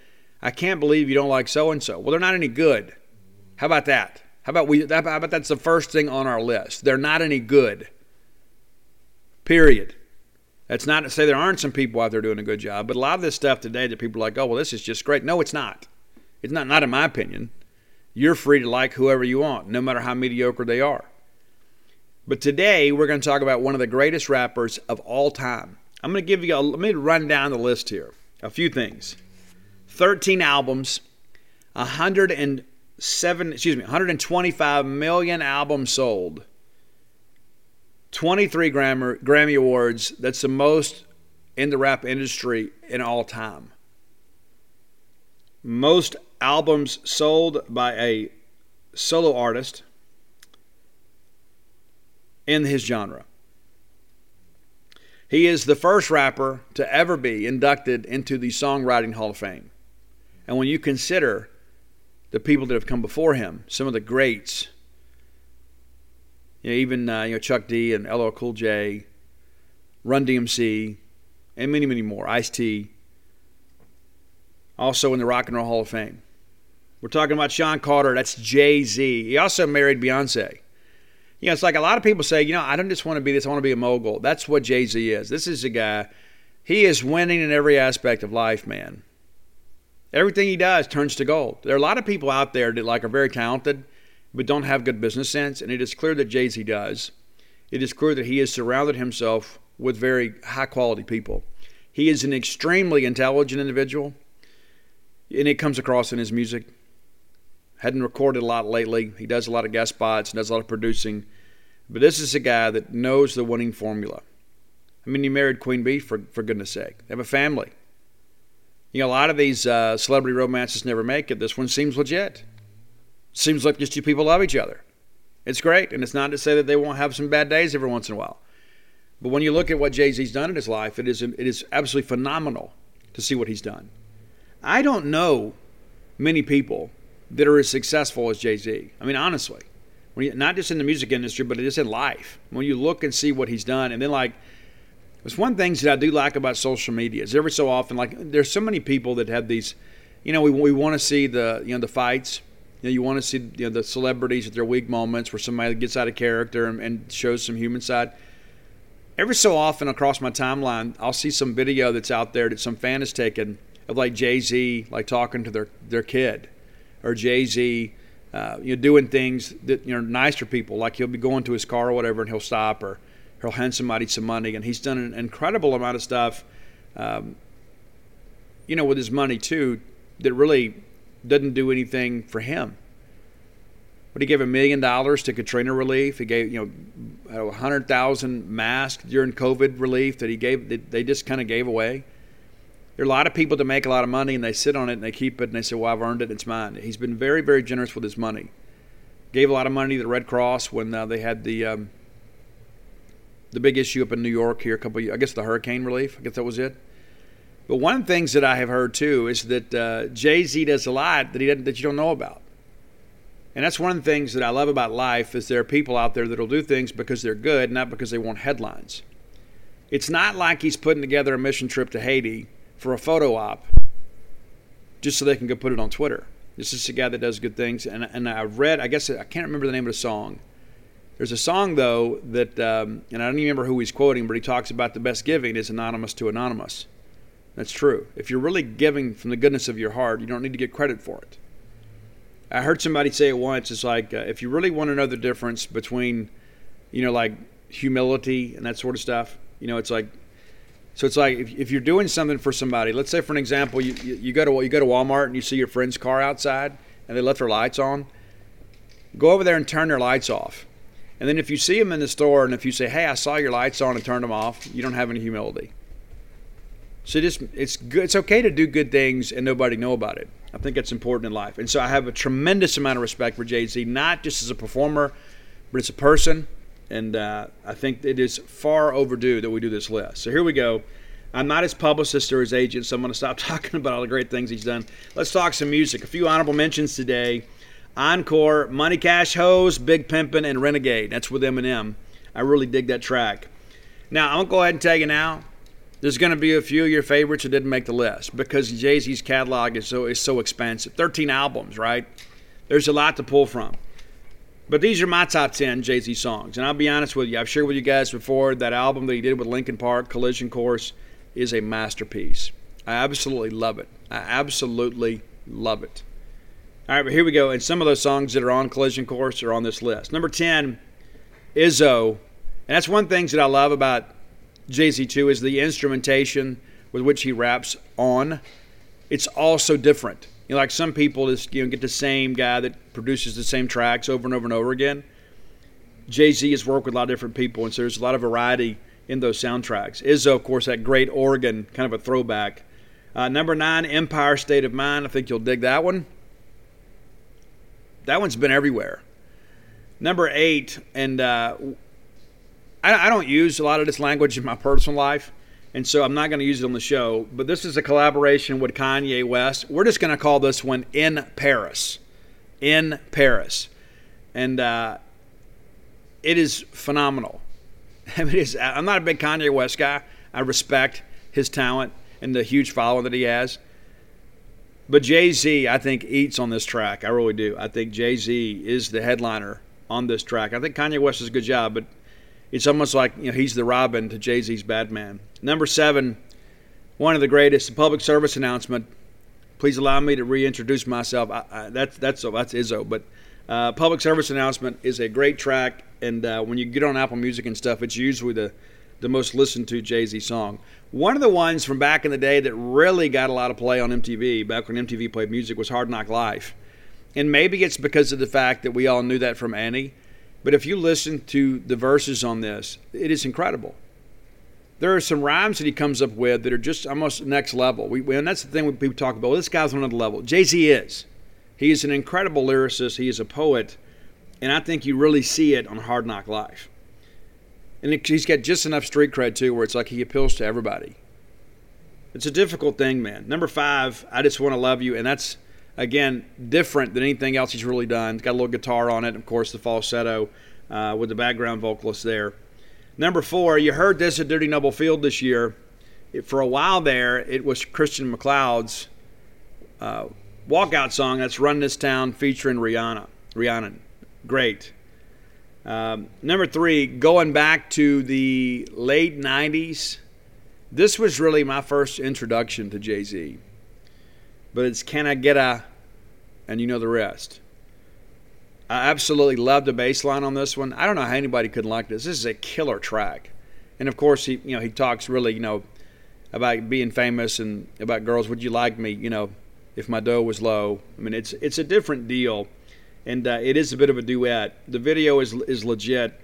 I can't believe you don't like so and so. Well, they're not any good. How about that? How about we? How about that's the first thing on our list? They're not any good. Period. That's not to say there aren't some people out there doing a good job, but a lot of this stuff today that people are like, oh well, this is just great. No, it's not. It's not. Not in my opinion. You're free to like whoever you want, no matter how mediocre they are. But today we're going to talk about one of the greatest rappers of all time. I'm going to give you a, let me run down the list here. A few things. 13 albums, 107, excuse me, 125 million albums sold, 23 Grammy, Grammy Awards. That's the most in the rap industry in all time. Most albums sold by a solo artist in his genre. He is the first rapper to ever be inducted into the Songwriting Hall of Fame. And when you consider the people that have come before him, some of the greats, you know, even uh, you know Chuck D and LL Cool J, Run DMC, and many, many more, Ice T, also in the Rock and Roll Hall of Fame. We're talking about Sean Carter. That's Jay Z. He also married Beyonce. You know, it's like a lot of people say, you know, I don't just want to be this, I want to be a mogul. That's what Jay Z is. This is a guy, he is winning in every aspect of life, man. Everything he does turns to gold. There are a lot of people out there that like are very talented, but don't have good business sense, and it is clear that Jay Z does. It is clear that he has surrounded himself with very high quality people. He is an extremely intelligent individual, and it comes across in his music. Hadn't recorded a lot lately. He does a lot of guest spots, and does a lot of producing, but this is a guy that knows the winning formula. I mean, he married Queen Bee for for goodness sake. They have a family. You know, a lot of these uh, celebrity romances never make it. This one seems legit. Seems like just two people love each other. It's great, and it's not to say that they won't have some bad days every once in a while. But when you look at what Jay Z's done in his life, it is it is absolutely phenomenal to see what he's done. I don't know many people that are as successful as Jay Z. I mean, honestly, you, not just in the music industry, but just in life. When you look and see what he's done, and then like there's one thing that I do like about social media is every so often, like there's so many people that have these, you know, we, we want to see the you know the fights. You know, you want to see you know, the celebrities at their weak moments where somebody gets out of character and, and shows some human side. every so often across my timeline, I'll see some video that's out there that some fan has taken of like Jay Z, like talking to their their kid, or Jay Z, uh, you know, doing things that you know nice for people. Like he'll be going to his car or whatever, and he'll stop or he'll hand somebody some money, and he's done an incredible amount of stuff. Um, you know, with his money too, that really doesn't do anything for him. But he gave a million dollars to Katrina relief. He gave you know hundred thousand masks during COVID relief that he gave. That they just kind of gave away. There are a lot of people that make a lot of money and they sit on it and they keep it and they say, "Well, I've earned it. It's mine." He's been very, very generous with his money. Gave a lot of money to the Red Cross when uh, they had the um, the big issue up in New York here a couple. Of, I guess the hurricane relief. I guess that was it. But one of the things that I have heard too is that uh, Jay Z does a lot that he doesn't, that you don't know about. And that's one of the things that I love about life is there are people out there that'll do things because they're good, not because they want headlines. It's not like he's putting together a mission trip to Haiti for a photo op just so they can go put it on Twitter. This is a guy that does good things. And, and I read, I guess, I can't remember the name of the song. There's a song, though, that, um, and I don't even remember who he's quoting, but he talks about the best giving is anonymous to anonymous. That's true. If you're really giving from the goodness of your heart, you don't need to get credit for it. I heard somebody say it once. It's like uh, if you really want to know the difference between, you know, like humility and that sort of stuff. You know, it's like, so it's like if, if you're doing something for somebody. Let's say, for an example, you, you, you go to you go to Walmart and you see your friend's car outside and they left their lights on. Go over there and turn their lights off. And then if you see them in the store and if you say, "Hey, I saw your lights on and turned them off," you don't have any humility. So just it's good. It's okay to do good things and nobody know about it. I think that's important in life. And so I have a tremendous amount of respect for Jay Z, not just as a performer, but as a person. And uh, I think it is far overdue that we do this list. So here we go. I'm not his publicist or his agent, so I'm going to stop talking about all the great things he's done. Let's talk some music. A few honorable mentions today. Encore, Money Cash Hoes, Big Pimpin', and Renegade. That's with Eminem. I really dig that track. Now, I'm going to go ahead and tell you now, there's going to be a few of your favorites that didn't make the list because Jay Z's catalog is so is so expansive. 13 albums, right? There's a lot to pull from. But these are my top 10 Jay Z songs. And I'll be honest with you, I've shared with you guys before that album that he did with Linkin Park, Collision Course, is a masterpiece. I absolutely love it. I absolutely love it. All right, but here we go. And some of those songs that are on Collision Course are on this list. Number 10, Izzo. And that's one thing that I love about Jay Z too is the instrumentation with which he raps on. It's all so different. You know, like some people just you know get the same guy that produces the same tracks over and over and over again. Jay Z has worked with a lot of different people, and so there's a lot of variety in those soundtracks. Izzo, of course, that great organ, kind of a throwback. Uh, number nine, Empire State of Mind. I think you'll dig that one. That one's been everywhere. Number eight, and uh, I, I don't use a lot of this language in my personal life, and so I'm not going to use it on the show. But this is a collaboration with Kanye West. We're just going to call this one "In Paris," in Paris, and uh, it is phenomenal. I mean, I'm not a big Kanye West guy. I respect his talent and the huge following that he has. But Jay Z, I think, eats on this track. I really do. I think Jay Z is the headliner on this track. I think Kanye West does a good job, but it's almost like you know he's the Robin to Jay Z's Batman. Number seven, one of the greatest public service announcement. Please allow me to reintroduce myself. I, I, that's that's that's Izzo, but uh, public service announcement is a great track, and uh, when you get on Apple Music and stuff, it's usually the the most listened to Jay Z song. One of the ones from back in the day that really got a lot of play on MTV, back when MTV played music, was Hard Knock Life. And maybe it's because of the fact that we all knew that from Annie but if you listen to the verses on this, it is incredible. There are some rhymes that he comes up with that are just almost next level. We, and that's the thing when people talk about, well, this guy's on another level. Jay Z is. He is an incredible lyricist. He is a poet. And I think you really see it on Hard Knock Life. And he's got just enough street cred, too, where it's like he appeals to everybody. It's a difficult thing, man. Number five, I Just Want to Love You. And that's Again, different than anything else he's really done. It's got a little guitar on it, of course, the falsetto uh, with the background vocalist there. Number four, you heard this at Dudy Noble Field this year. It, for a while there, it was Christian MacLeod's uh, walkout song that's Run This Town featuring Rihanna. Rihanna. Great. Um, number three, going back to the late 90s, this was really my first introduction to Jay Z. But it's Can I Get a, and you know the rest. I absolutely love the bass line on this one. I don't know how anybody could like this. This is a killer track. And of course, he you know he talks really you know about being famous and about girls. Would you like me? You know, if my dough was low. I mean, it's it's a different deal, and uh, it is a bit of a duet. The video is is legit,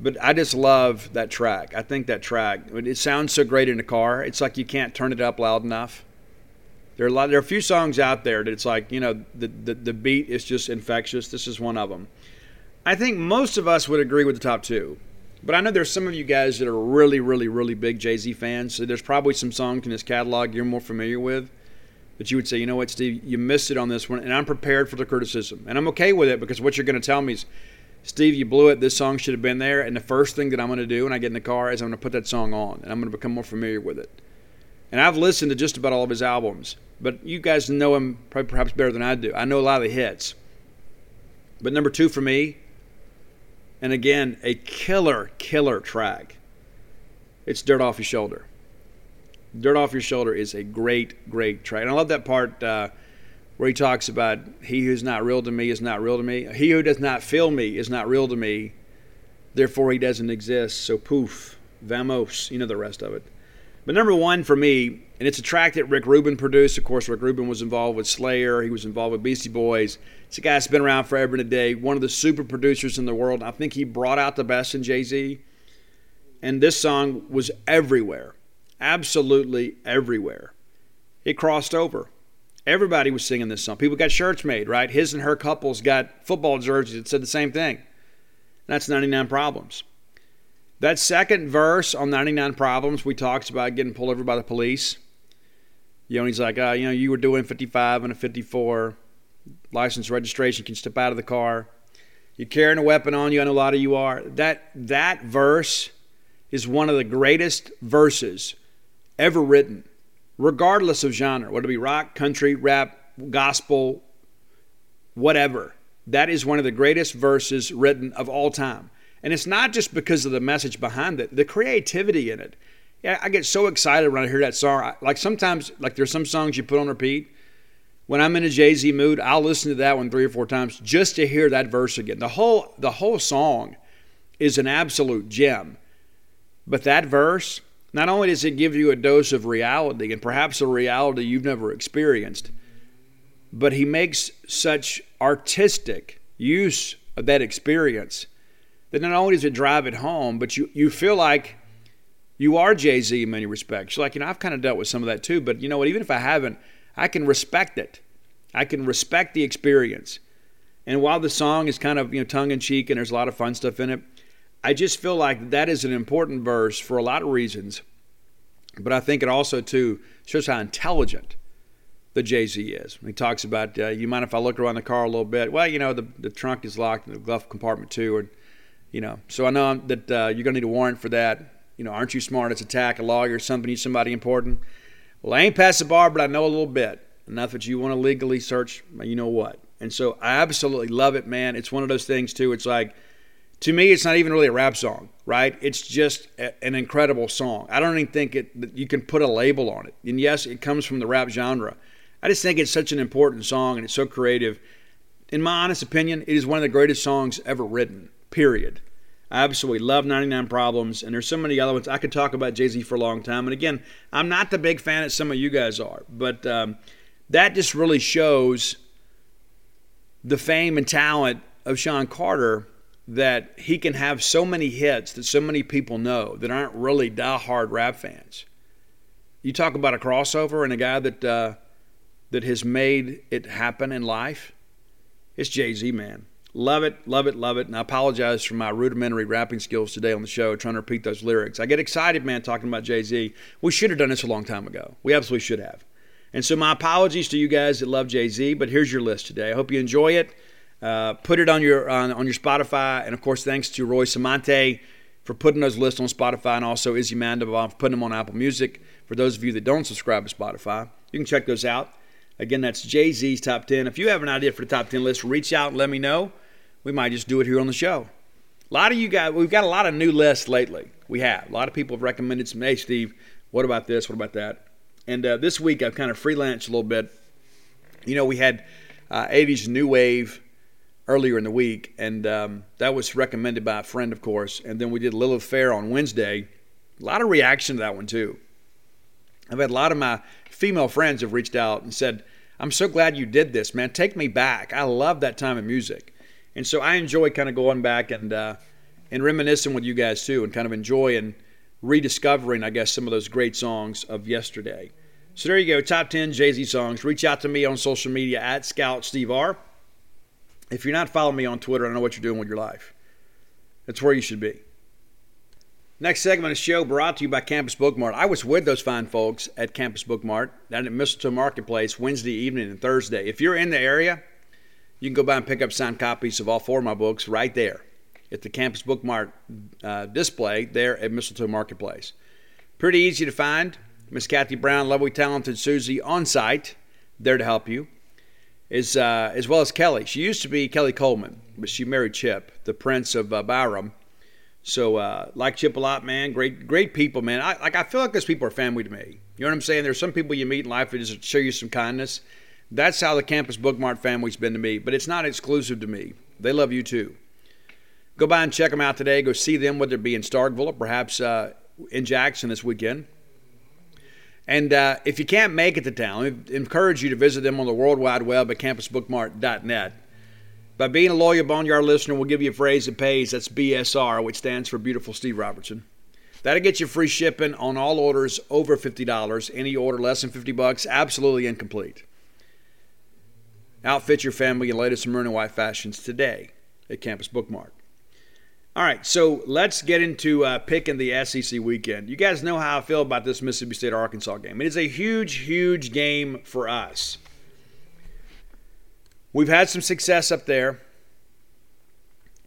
but I just love that track. I think that track. it sounds so great in the car. It's like you can't turn it up loud enough. There are a lot. There are a few songs out there that it's like you know the, the the beat is just infectious. This is one of them. I think most of us would agree with the top two, but I know there's some of you guys that are really, really, really big Jay Z fans. So there's probably some songs in his catalog you're more familiar with that you would say, you know what, Steve, you missed it on this one, and I'm prepared for the criticism, and I'm okay with it because what you're going to tell me is. Steve, you blew it. This song should have been there. And the first thing that I'm going to do when I get in the car is I'm going to put that song on and I'm going to become more familiar with it. And I've listened to just about all of his albums but you guys know him probably perhaps better than I do. I know a lot of the hits. But number two for me, and again, a killer, killer track. It's Dirt Off Your Shoulder. Dirt Off Your Shoulder is a great, great track. And I love that part uh, where he talks about he who's not real to me is not real to me. He who does not feel me is not real to me. Therefore, he doesn't exist. So, poof, vamos. You know the rest of it. But number one for me, and it's a track that Rick Rubin produced. Of course, Rick Rubin was involved with Slayer. He was involved with Beastie Boys. It's a guy that's been around forever and a day. One of the super producers in the world. I think he brought out the best in Jay Z. And this song was everywhere, absolutely everywhere. It crossed over. Everybody was singing this song. People got shirts made, right? His and her couples got football jerseys that said the same thing. That's 99 Problems. That second verse on 99 Problems, we talked about getting pulled over by the police. You know, he's like, uh, you know, you were doing 55 and a 54, license registration, can step out of the car. You're carrying a weapon on you. I know a lot of you are. That that verse is one of the greatest verses ever written, regardless of genre, whether it be rock, country, rap, gospel, whatever. That is one of the greatest verses written of all time. And it's not just because of the message behind it, the creativity in it. Yeah, I get so excited when I hear that song. Like sometimes, like there's some songs you put on repeat. When I'm in a Jay Z mood, I'll listen to that one three or four times just to hear that verse again. The whole the whole song is an absolute gem. But that verse, not only does it give you a dose of reality and perhaps a reality you've never experienced, but he makes such artistic use of that experience that not only does it drive it home, but you, you feel like you are Jay Z in many respects. You're like, you know, I've kind of dealt with some of that too, but you know what? Even if I haven't, I can respect it. I can respect the experience. And while the song is kind of you know tongue in cheek and there's a lot of fun stuff in it, I just feel like that is an important verse for a lot of reasons. But I think it also too shows how intelligent the Jay Z is. He talks about, uh, you mind if I look around the car a little bit? Well, you know, the, the trunk is locked in the glove compartment too, and you know, so I know that uh, you're to need a warrant for that. You know, aren't you smart as attack a lawyer, somebody, somebody important? Well, I ain't past the bar, but I know a little bit. Enough that you want to legally search, you know what. And so I absolutely love it, man. It's one of those things, too. It's like, to me, it's not even really a rap song, right? It's just a, an incredible song. I don't even think it you can put a label on it. And yes, it comes from the rap genre. I just think it's such an important song and it's so creative. In my honest opinion, it is one of the greatest songs ever written period. I absolutely love 99 Problems, and there's so many other ones. I could talk about Jay Z for a long time. And again, I'm not the big fan that some of you guys are, but um, that just really shows the fame and talent of Sean Carter that he can have so many hits that so many people know that aren't really die-hard rap fans. You talk about a crossover and a guy that uh, that has made it happen in life. It's Jay Z, man. Love it, love it, love it. And I apologize for my rudimentary rapping skills today on the show, trying to repeat those lyrics. I get excited, man, talking about Jay Z. We should have done this a long time ago. We absolutely should have. And so, my apologies to you guys that love Jay Z, but here's your list today. I hope you enjoy it. Uh, put it on your on, on your Spotify, and of course, thanks to Roy Samante for putting those lists on Spotify, and also Izzy Mandoval for putting them on Apple Music. For those of you that don't subscribe to Spotify, you can check those out. Again, that's Jay Z's top 10. If you have an idea for the top 10 list, reach out and let me know. We might just do it here on the show. A lot of you guys, we've got a lot of new lists lately. We have. A lot of people have recommended some, hey, Steve, what about this? What about that? And uh, this week I've kind of freelanced a little bit. You know, we had uh, 80s New Wave earlier in the week, and um, that was recommended by a friend, of course. And then we did Lilith Fair on Wednesday. A lot of reaction to that one, too. I've had a lot of my female friends have reached out and said, I'm so glad you did this, man. Take me back. I love that time of music. And so I enjoy kind of going back and uh, and reminiscing with you guys too, and kind of enjoying rediscovering, I guess, some of those great songs of yesterday. So there you go, top 10 Jay Z songs. Reach out to me on social media at Scout Steve R. If you're not following me on Twitter, I don't know what you're doing with your life. That's where you should be. Next segment of the show brought to you by Campus Bookmart. I was with those fine folks at Campus Bookmart down at Mistletoe Marketplace Wednesday evening and Thursday. If you're in the area, you can go by and pick up signed copies of all four of my books right there at the Campus Bookmart uh, display there at Mistletoe Marketplace. Pretty easy to find. Miss Kathy Brown, lovely, talented Susie on site, there to help you, as, uh, as well as Kelly. She used to be Kelly Coleman, but she married Chip, the Prince of uh, Byram. So, uh, like Chip a lot, man. Great, great people, man. I, like I feel like those people are family to me. You know what I'm saying? There's some people you meet in life that just show you some kindness. That's how the Campus Bookmart family's been to me. But it's not exclusive to me. They love you too. Go by and check them out today. Go see them, whether it be in Starkville or perhaps uh, in Jackson this weekend. And uh, if you can't make it to town, we encourage you to visit them on the World Wide Web at campusbookmart.net. By being a loyal Boneyard listener, we'll give you a phrase that pays. That's BSR, which stands for Beautiful Steve Robertson. That'll get you free shipping on all orders over $50. Any order less than 50 bucks, absolutely incomplete. Outfit your family in latest and white fashions today at Campus Bookmart. All right, so let's get into uh, picking the SEC weekend. You guys know how I feel about this Mississippi State Arkansas game. It is a huge, huge game for us. We've had some success up there.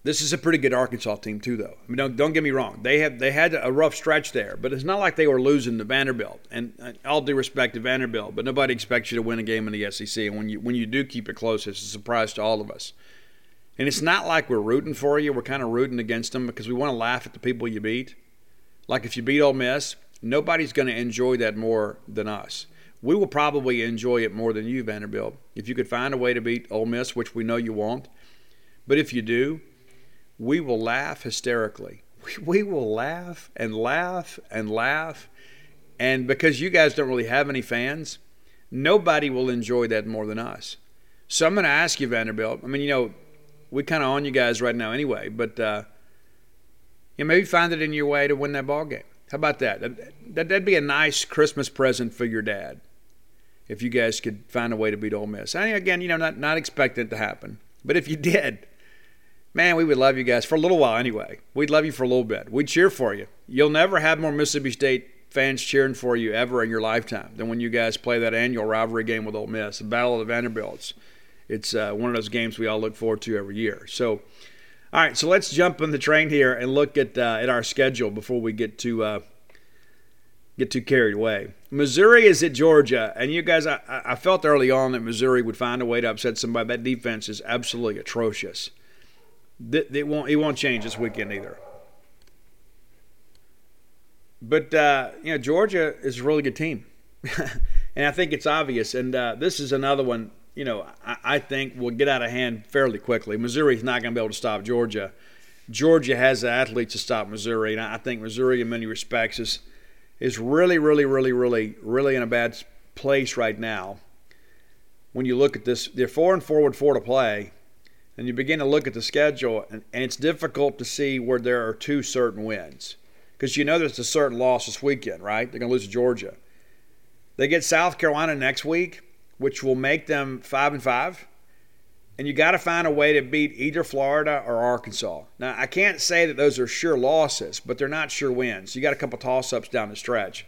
This is a pretty good Arkansas team too, though. I mean, don't, don't get me wrong; they have they had a rough stretch there, but it's not like they were losing to Vanderbilt. And uh, all due respect to Vanderbilt, but nobody expects you to win a game in the SEC. And when you when you do keep it close, it's a surprise to all of us. And it's not like we're rooting for you. We're kind of rooting against them because we want to laugh at the people you beat. Like if you beat Ole Miss, nobody's going to enjoy that more than us. We will probably enjoy it more than you, Vanderbilt, if you could find a way to beat Ole Miss, which we know you won't. But if you do, we will laugh hysterically. We will laugh and laugh and laugh. And because you guys don't really have any fans, nobody will enjoy that more than us. So I'm going to ask you, Vanderbilt. I mean, you know, we kind of on you guys right now anyway. But uh, you maybe find it in your way to win that ball game. How about that? that? That'd be a nice Christmas present for your dad if you guys could find a way to beat Ole Miss. I again, you know, not not expecting it to happen, but if you did, man, we would love you guys for a little while anyway. We'd love you for a little bit. We'd cheer for you. You'll never have more Mississippi State fans cheering for you ever in your lifetime than when you guys play that annual rivalry game with Ole Miss, the Battle of the Vanderbilts it's uh, one of those games we all look forward to every year. So, all right, so let's jump on the train here and look at uh, at our schedule before we get to uh, get too carried away. Missouri is at Georgia, and you guys, I, I felt early on that Missouri would find a way to upset somebody. That defense is absolutely atrocious. It won't it won't change this weekend either. But uh, you know, Georgia is a really good team, and I think it's obvious. And uh, this is another one you know, I, I think will get out of hand fairly quickly. Missouri's not going to be able to stop Georgia. Georgia has the athletes to stop Missouri, and I think Missouri, in many respects, is is really, really, really, really, really in a bad place right now. When you look at this, they're four and four four to play, and you begin to look at the schedule, and, and it's difficult to see where there are two certain wins because you know there's a certain loss this weekend, right? They're going to lose to Georgia. They get South Carolina next week which will make them five and five. And you got to find a way to beat either Florida or Arkansas. Now, I can't say that those are sure losses, but they're not sure wins. You got a couple toss ups down the stretch.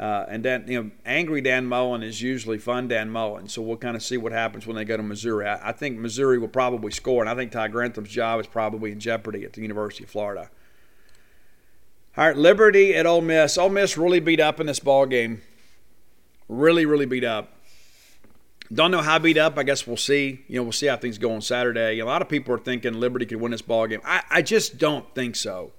Uh, and then, you know, angry Dan Mullen is usually fun Dan Mullen. So we'll kind of see what happens when they go to Missouri. I, I think Missouri will probably score, and I think Todd Grantham's job is probably in jeopardy at the University of Florida. All right, Liberty at Ole Miss. Ole Miss really beat up in this ball game. Really, really beat up. Don't know how beat up. I guess we'll see. You know, we'll see how things go on Saturday. A lot of people are thinking Liberty could win this ball game. I, I just don't think so.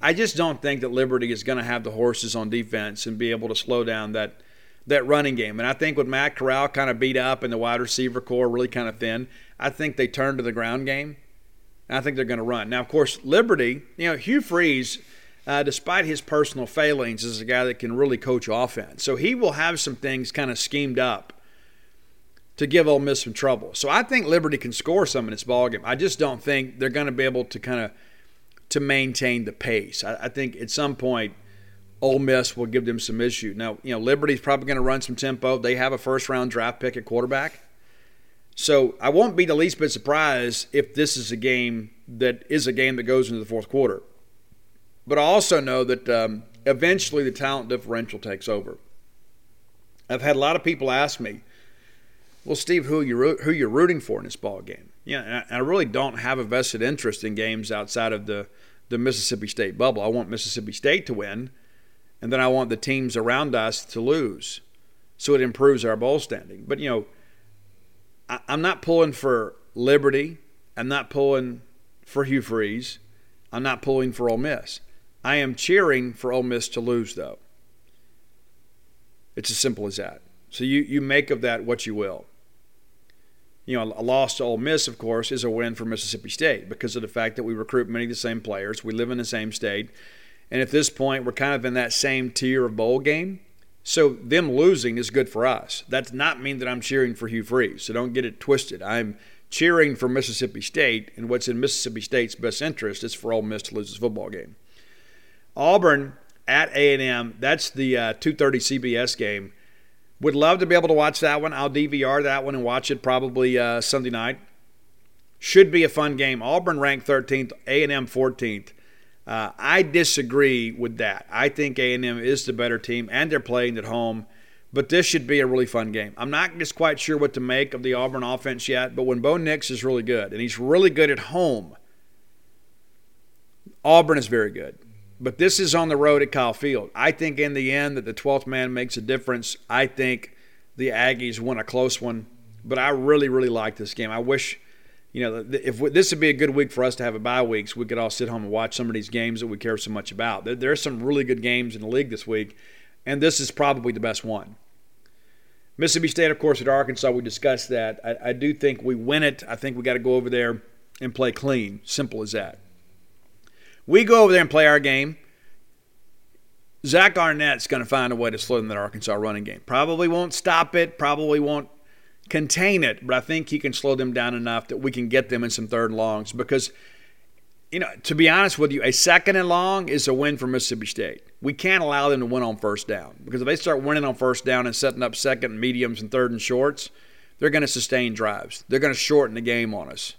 I just don't think that Liberty is going to have the horses on defense and be able to slow down that that running game. And I think with Matt Corral kind of beat up and the wide receiver corps really kind of thin, I think they turn to the ground game. I think they're going to run. Now, of course, Liberty, you know, Hugh Freeze, uh, despite his personal failings, is a guy that can really coach offense. So he will have some things kind of schemed up to give Ole Miss some trouble. So I think Liberty can score some in this ballgame. I just don't think they're going to be able to kind of to maintain the pace. I, I think at some point – Ole Miss will give them some issue. Now, you know, Liberty's probably going to run some tempo. They have a first round draft pick at quarterback. So I won't be the least bit surprised if this is a game that is a game that goes into the fourth quarter. But I also know that um, eventually the talent differential takes over. I've had a lot of people ask me, "Well, Steve, who you who you're rooting for in this ball game?" Yeah, I really don't have a vested interest in games outside of the the Mississippi State bubble. I want Mississippi State to win and then I want the teams around us to lose, so it improves our bowl standing. But you know, I, am not pulling for Liberty. I'm not pulling for Hugh Freeze. I'm not pulling for Ole Miss. I am cheering for Ole Miss to lose, though. It's as simple as that. So you, you make of that what you will. You know, a loss to Ole Miss, of course, is a win for Mississippi State because of the fact that we recruit many of the same players. We live in the same state. And at this point, we're kind of in that same tier of bowl game. So them losing is good for us. That does not mean that I'm cheering for Hugh Freeze. So don't get it twisted. I'm cheering for Mississippi State, and what's in Mississippi State's best interest is for Ole Miss to lose this football game. Auburn at A&M. That's the uh, 2:30 CBS game. Would love to be able to watch that one. I'll DVR that one and watch it probably uh, Sunday night. Should be a fun game. Auburn ranked 13th, A&M 14th. Uh, I disagree with that. I think A&M is the better team, and they're playing at home. But this should be a really fun game. I'm not just quite sure what to make of the Auburn offense yet, but when Bo Nix is really good, and he's really good at home, Auburn is very good. But this is on the road at Kyle Field. I think in the end that the 12th man makes a difference. I think the Aggies won a close one, but I really, really like this game. I wish – you know, if we, this would be a good week for us to have a bye week, so we could all sit home and watch some of these games that we care so much about. There, there are some really good games in the league this week, and this is probably the best one. Mississippi State, of course, at Arkansas, we discussed that. I, I do think we win it. I think we got to go over there and play clean. Simple as that. We go over there and play our game. Zach Arnett's going to find a way to slow down that Arkansas running game. Probably won't stop it. Probably won't contain it, but I think he can slow them down enough that we can get them in some third longs because you know, to be honest with you, a second and long is a win for Mississippi State. We can't allow them to win on first down because if they start winning on first down and setting up second and mediums and third and shorts, they're going to sustain drives. They're going to shorten the game on us.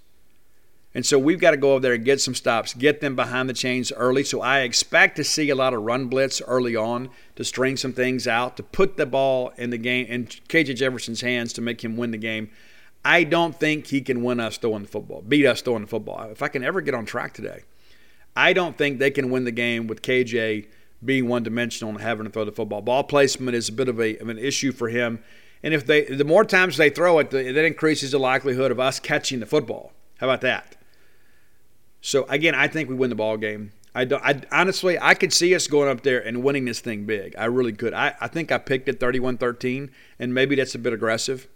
And so we've got to go over there and get some stops, get them behind the chains early. So I expect to see a lot of run blitz early on to string some things out, to put the ball in the game in KJ Jefferson's hands to make him win the game. I don't think he can win us throwing the football, beat us throwing the football. If I can ever get on track today, I don't think they can win the game with KJ being one dimensional and having to throw the football. Ball placement is a bit of, a, of an issue for him. And if they, the more times they throw it, that increases the likelihood of us catching the football. How about that? So again, I think we win the ball game. I don't. I honestly, I could see us going up there and winning this thing big. I really could. I, I think I picked it 31-13, and maybe that's a bit aggressive,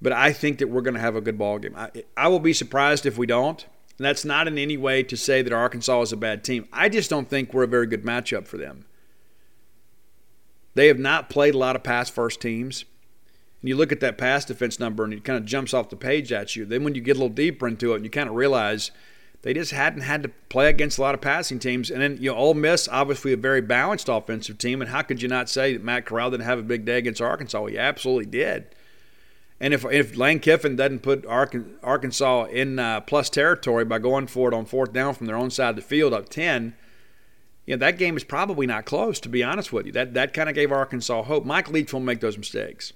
but I think that we're going to have a good ball game. I, I will be surprised if we don't. And that's not in any way to say that Arkansas is a bad team. I just don't think we're a very good matchup for them. They have not played a lot of pass first teams. And you look at that pass defense number and it kind of jumps off the page at you. Then when you get a little deeper into it you kind of realize – they just hadn't had to play against a lot of passing teams. And then, you know, Ole Miss, obviously a very balanced offensive team. And how could you not say that Matt Corral didn't have a big day against Arkansas? He absolutely did. And if, if Lane Kiffin doesn't put Arkansas in uh, plus territory by going for it on fourth down from their own side of the field up 10, you know, that game is probably not close, to be honest with you. That, that kind of gave Arkansas hope. Mike Leach won't make those mistakes.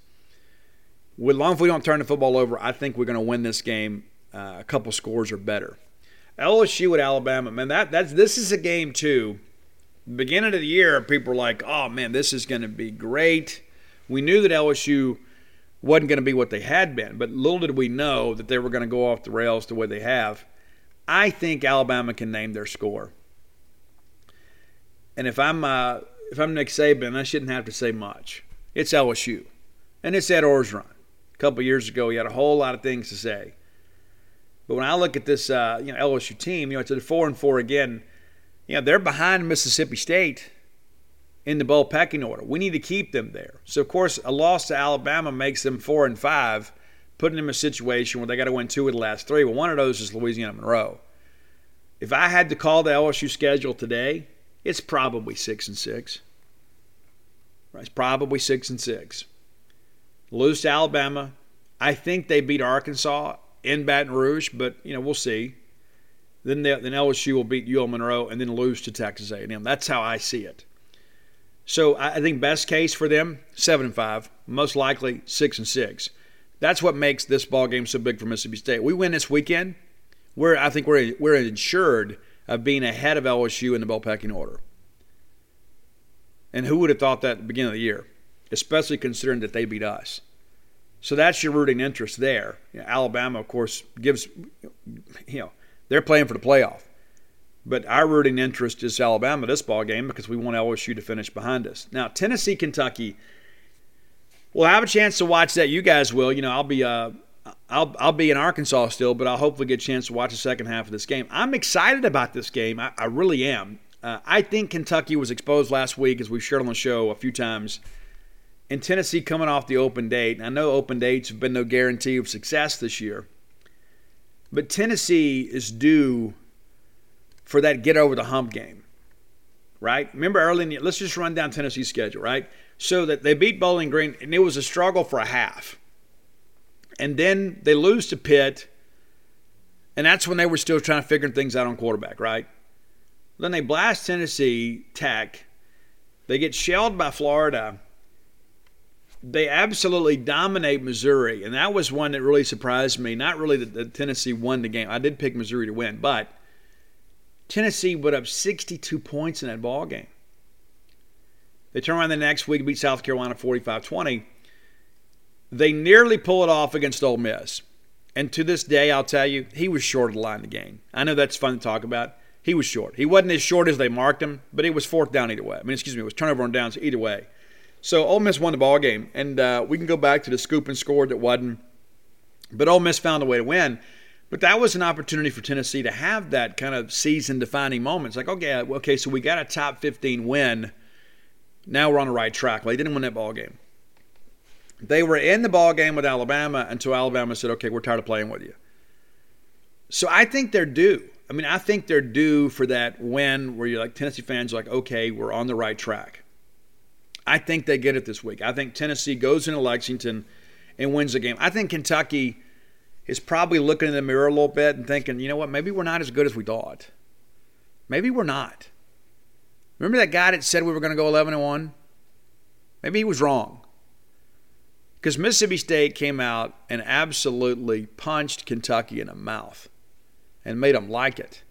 With long as we don't turn the football over, I think we're going to win this game uh, a couple scores or better. LSU at Alabama, man, that that's this is a game too. Beginning of the year, people were like, "Oh man, this is going to be great." We knew that LSU wasn't going to be what they had been. But little did we know that they were going to go off the rails the way they have. I think Alabama can name their score. And if I'm uh, if I'm Nick Saban, I shouldn't have to say much. It's LSU, and it's Ed Orgeron. A couple years ago, he had a whole lot of things to say. But when I look at this, uh, you know, LSU team, you know, it's a four and four again. You know, they're behind Mississippi State in the bowl pecking order. We need to keep them there. So of course, a loss to Alabama makes them four and five, putting them in a situation where they got to win two of the last three. Well, one of those is Louisiana Monroe. If I had to call the LSU schedule today, it's probably six and six. Right, it's probably six and six. Lose to Alabama. I think they beat Arkansas in Baton Rouge, but you know we'll see. Then, they, then LSU will beat UL Monroe and then lose to Texas A&M. That's how I see it. So I think best case for them seven and five, most likely six and six. That's what makes this ball game so big for Mississippi State. We win this weekend, we're I think we're we're insured of being ahead of LSU in the bowl pecking order. And who would have thought that at the beginning of the year, especially considering that they beat us. So that's your rooting interest there. You know, Alabama, of course, gives you know they're playing for the playoff. But our rooting interest is Alabama this ball game because we want LSU to finish behind us. Now Tennessee, Kentucky. We'll have a chance to watch that. You guys will. You know, I'll be uh, I'll I'll be in Arkansas still, but I'll hopefully get a chance to watch the second half of this game. I'm excited about this game. I, I really am. Uh, I think Kentucky was exposed last week, as we've shared on the show a few times. And Tennessee coming off the open date. and I know open dates have been no guarantee of success this year, but Tennessee is due for that get over the hump game, right? Remember early in the, let's just run down Tennessee's schedule, right? So that they beat Bowling Green, and it was a struggle for a half. And then they lose to Pitt, and that's when they were still trying to figure things out on quarterback, right? Then they blast Tennessee Tech. They get shelled by Florida. They absolutely dominate Missouri, and that was one that really surprised me. Not really that, Tennessee won the game. I did pick Missouri to win, but – Tennessee put up 62 points in that ball game. They turn around the next week, beat South Carolina 45-20. They nearly pull it off against Ole Miss. And to this day, I'll tell you, he was short of the line of the game. I know that's fun to talk about. He was short. He wasn't as short as they marked him, but it was fourth down either way. I mean, excuse me, it was turnover on downs either way. So Ole Miss won the ball game, and uh, we can go back to the scoop and score that wasn't. But Ole Miss found a way to win. But that was an opportunity for Tennessee to have that kind of season defining moment. It's like, okay, okay, so we got a top 15 win. Now we're on the right track. Well, they didn't win that ball game. They were in the ball game with Alabama until Alabama said, okay, we're tired of playing with you. So I think they're due. I mean, I think they're due for that win where you're like, Tennessee fans are like, okay, we're on the right track. I think they get it this week. I think Tennessee goes into Lexington and wins the game. I think Kentucky is probably looking in the mirror a little bit and thinking, you know what, maybe we're not as good as we thought. Maybe we're not. Remember that guy that said we were going to go 11 and 1? Maybe he was wrong. Because Mississippi State came out and absolutely punched Kentucky in the mouth and made them like it.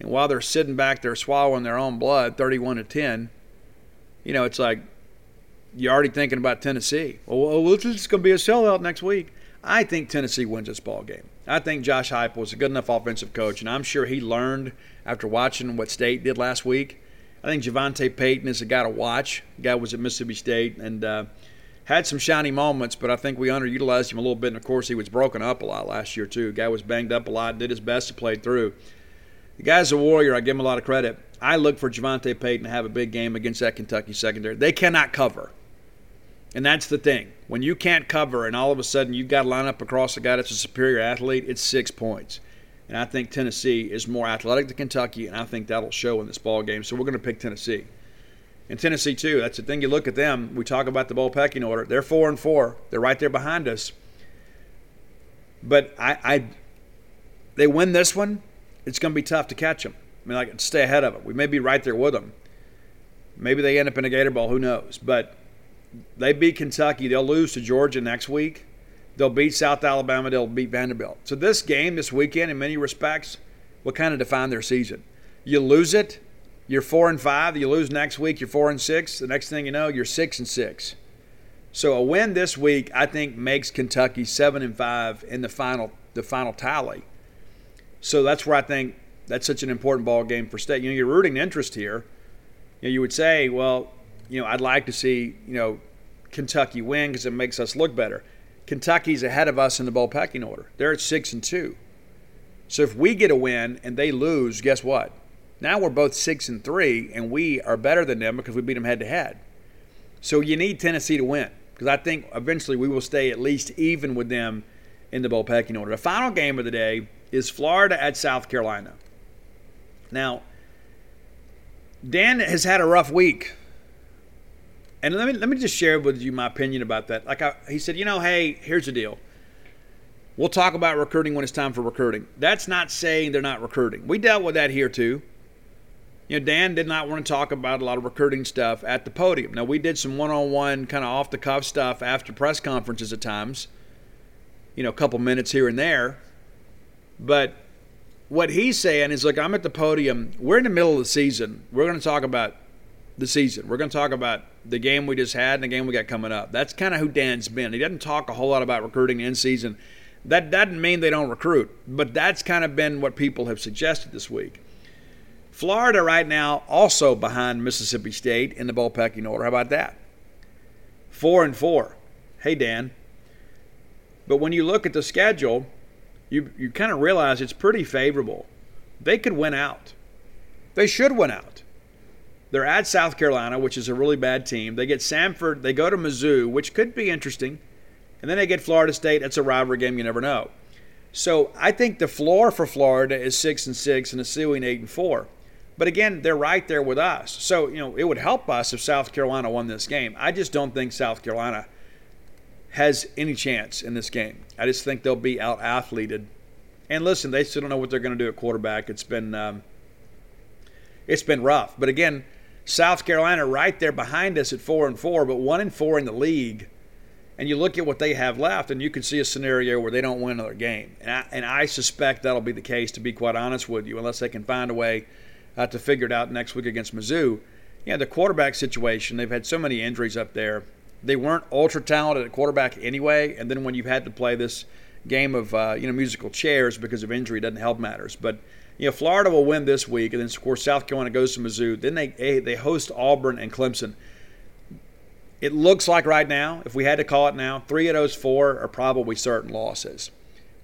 And while they're sitting back there swallowing their own blood, 31 to 10, you know, it's like you're already thinking about Tennessee. Well, well it's going to be a sellout next week. I think Tennessee wins this ball game. I think Josh Heupel is a good enough offensive coach, and I'm sure he learned after watching what State did last week. I think JaVonta Payton is a guy to watch. The guy was at Mississippi State and uh, had some shiny moments, but I think we underutilized him a little bit. And of course, he was broken up a lot last year too. The guy was banged up a lot, did his best to play through. The guy's a warrior. I give him a lot of credit. I look for JaVonta Payton to have a big game against that Kentucky secondary. They cannot cover. And that's the thing. When you can't cover and all of a sudden you've got to line up across a guy that's a superior athlete, it's six points. And I think Tennessee is more athletic than Kentucky, and I think that'll show in this ball game. So we're going to pick Tennessee. And Tennessee too. That's the thing. You look at them. We talk about the bowl pecking order. They're four and four. They're right there behind us. But I, I they win this one. It's going to be tough to catch them. I mean, like stay ahead of them. We may be right there with them. Maybe they end up in a Gator Bowl. Who knows? But they beat Kentucky. They'll lose to Georgia next week. They'll beat South Alabama. They'll beat Vanderbilt. So this game this weekend, in many respects, will kind of define their season. You lose it, you're four and five. You lose next week, you're four and six. The next thing you know, you're six and six. So a win this week, I think, makes Kentucky seven and five in the final the final tally. So that's where I think that's such an important ball game for state. You know, you're rooting interest here. You, know, you would say, well, you know, I'd like to see you know Kentucky win because it makes us look better. Kentucky's ahead of us in the bowl pecking order. They're at six and two. So if we get a win and they lose, guess what? Now we're both six and three, and we are better than them because we beat them head to head. So you need Tennessee to win because I think eventually we will stay at least even with them in the bowl pecking order. The final game of the day is Florida at South Carolina. Now, Dan has had a rough week. And let me let me just share with you my opinion about that. Like I, he said, you know, hey, here's the deal. We'll talk about recruiting when it's time for recruiting. That's not saying they're not recruiting. We dealt with that here too. You know, Dan did not want to talk about a lot of recruiting stuff at the podium. Now, we did some one on one, kind of off the cuff stuff after press conferences at times, you know, a couple minutes here and there. But what he's saying is, look, I'm at the podium. We're in the middle of the season. We're going to talk about the season. We're going to talk about the game we just had and the game we got coming up. That's kind of who Dan's been. He doesn't talk a whole lot about recruiting in season. That doesn't mean they don't recruit, but that's kind of been what people have suggested this week. Florida right now also behind Mississippi State in the bowl pecking order. How about that? Four and four. Hey Dan. But when you look at the schedule, you you kind of realize it's pretty favorable. They could win out. They should win out. They're at South Carolina, which is a really bad team. They get Samford. They go to Mizzou, which could be interesting, and then they get Florida State. That's a rivalry game. You never know. So I think the floor for Florida is six and six, and the ceiling eight and four. But again, they're right there with us. So, you know, it would help us if South Carolina won this game. I just don't think South Carolina has any chance in this game. I just think they'll be out athleted. And listen, they still don't know what they're going to do at quarterback. It's been um, it's been rough. But again, South Carolina right there behind us at four and four, but one and four in the league. And you look at what they have left, and you can see a scenario where they don't win another game. And I, and I suspect that'll be the case, to be quite honest with you, unless they can find a way uh, to figure it out next week against Mizzou. Yeah, the quarterback situation, they've had so many injuries up there. They weren't ultra talented at quarterback anyway, and then when you've had to play this game of uh, you know musical chairs because of injury, doesn't help matters. But you know, Florida will win this week, and then of course South Carolina goes to Mizzou. Then they they host Auburn and Clemson. It looks like right now, if we had to call it now, three of those four are probably certain losses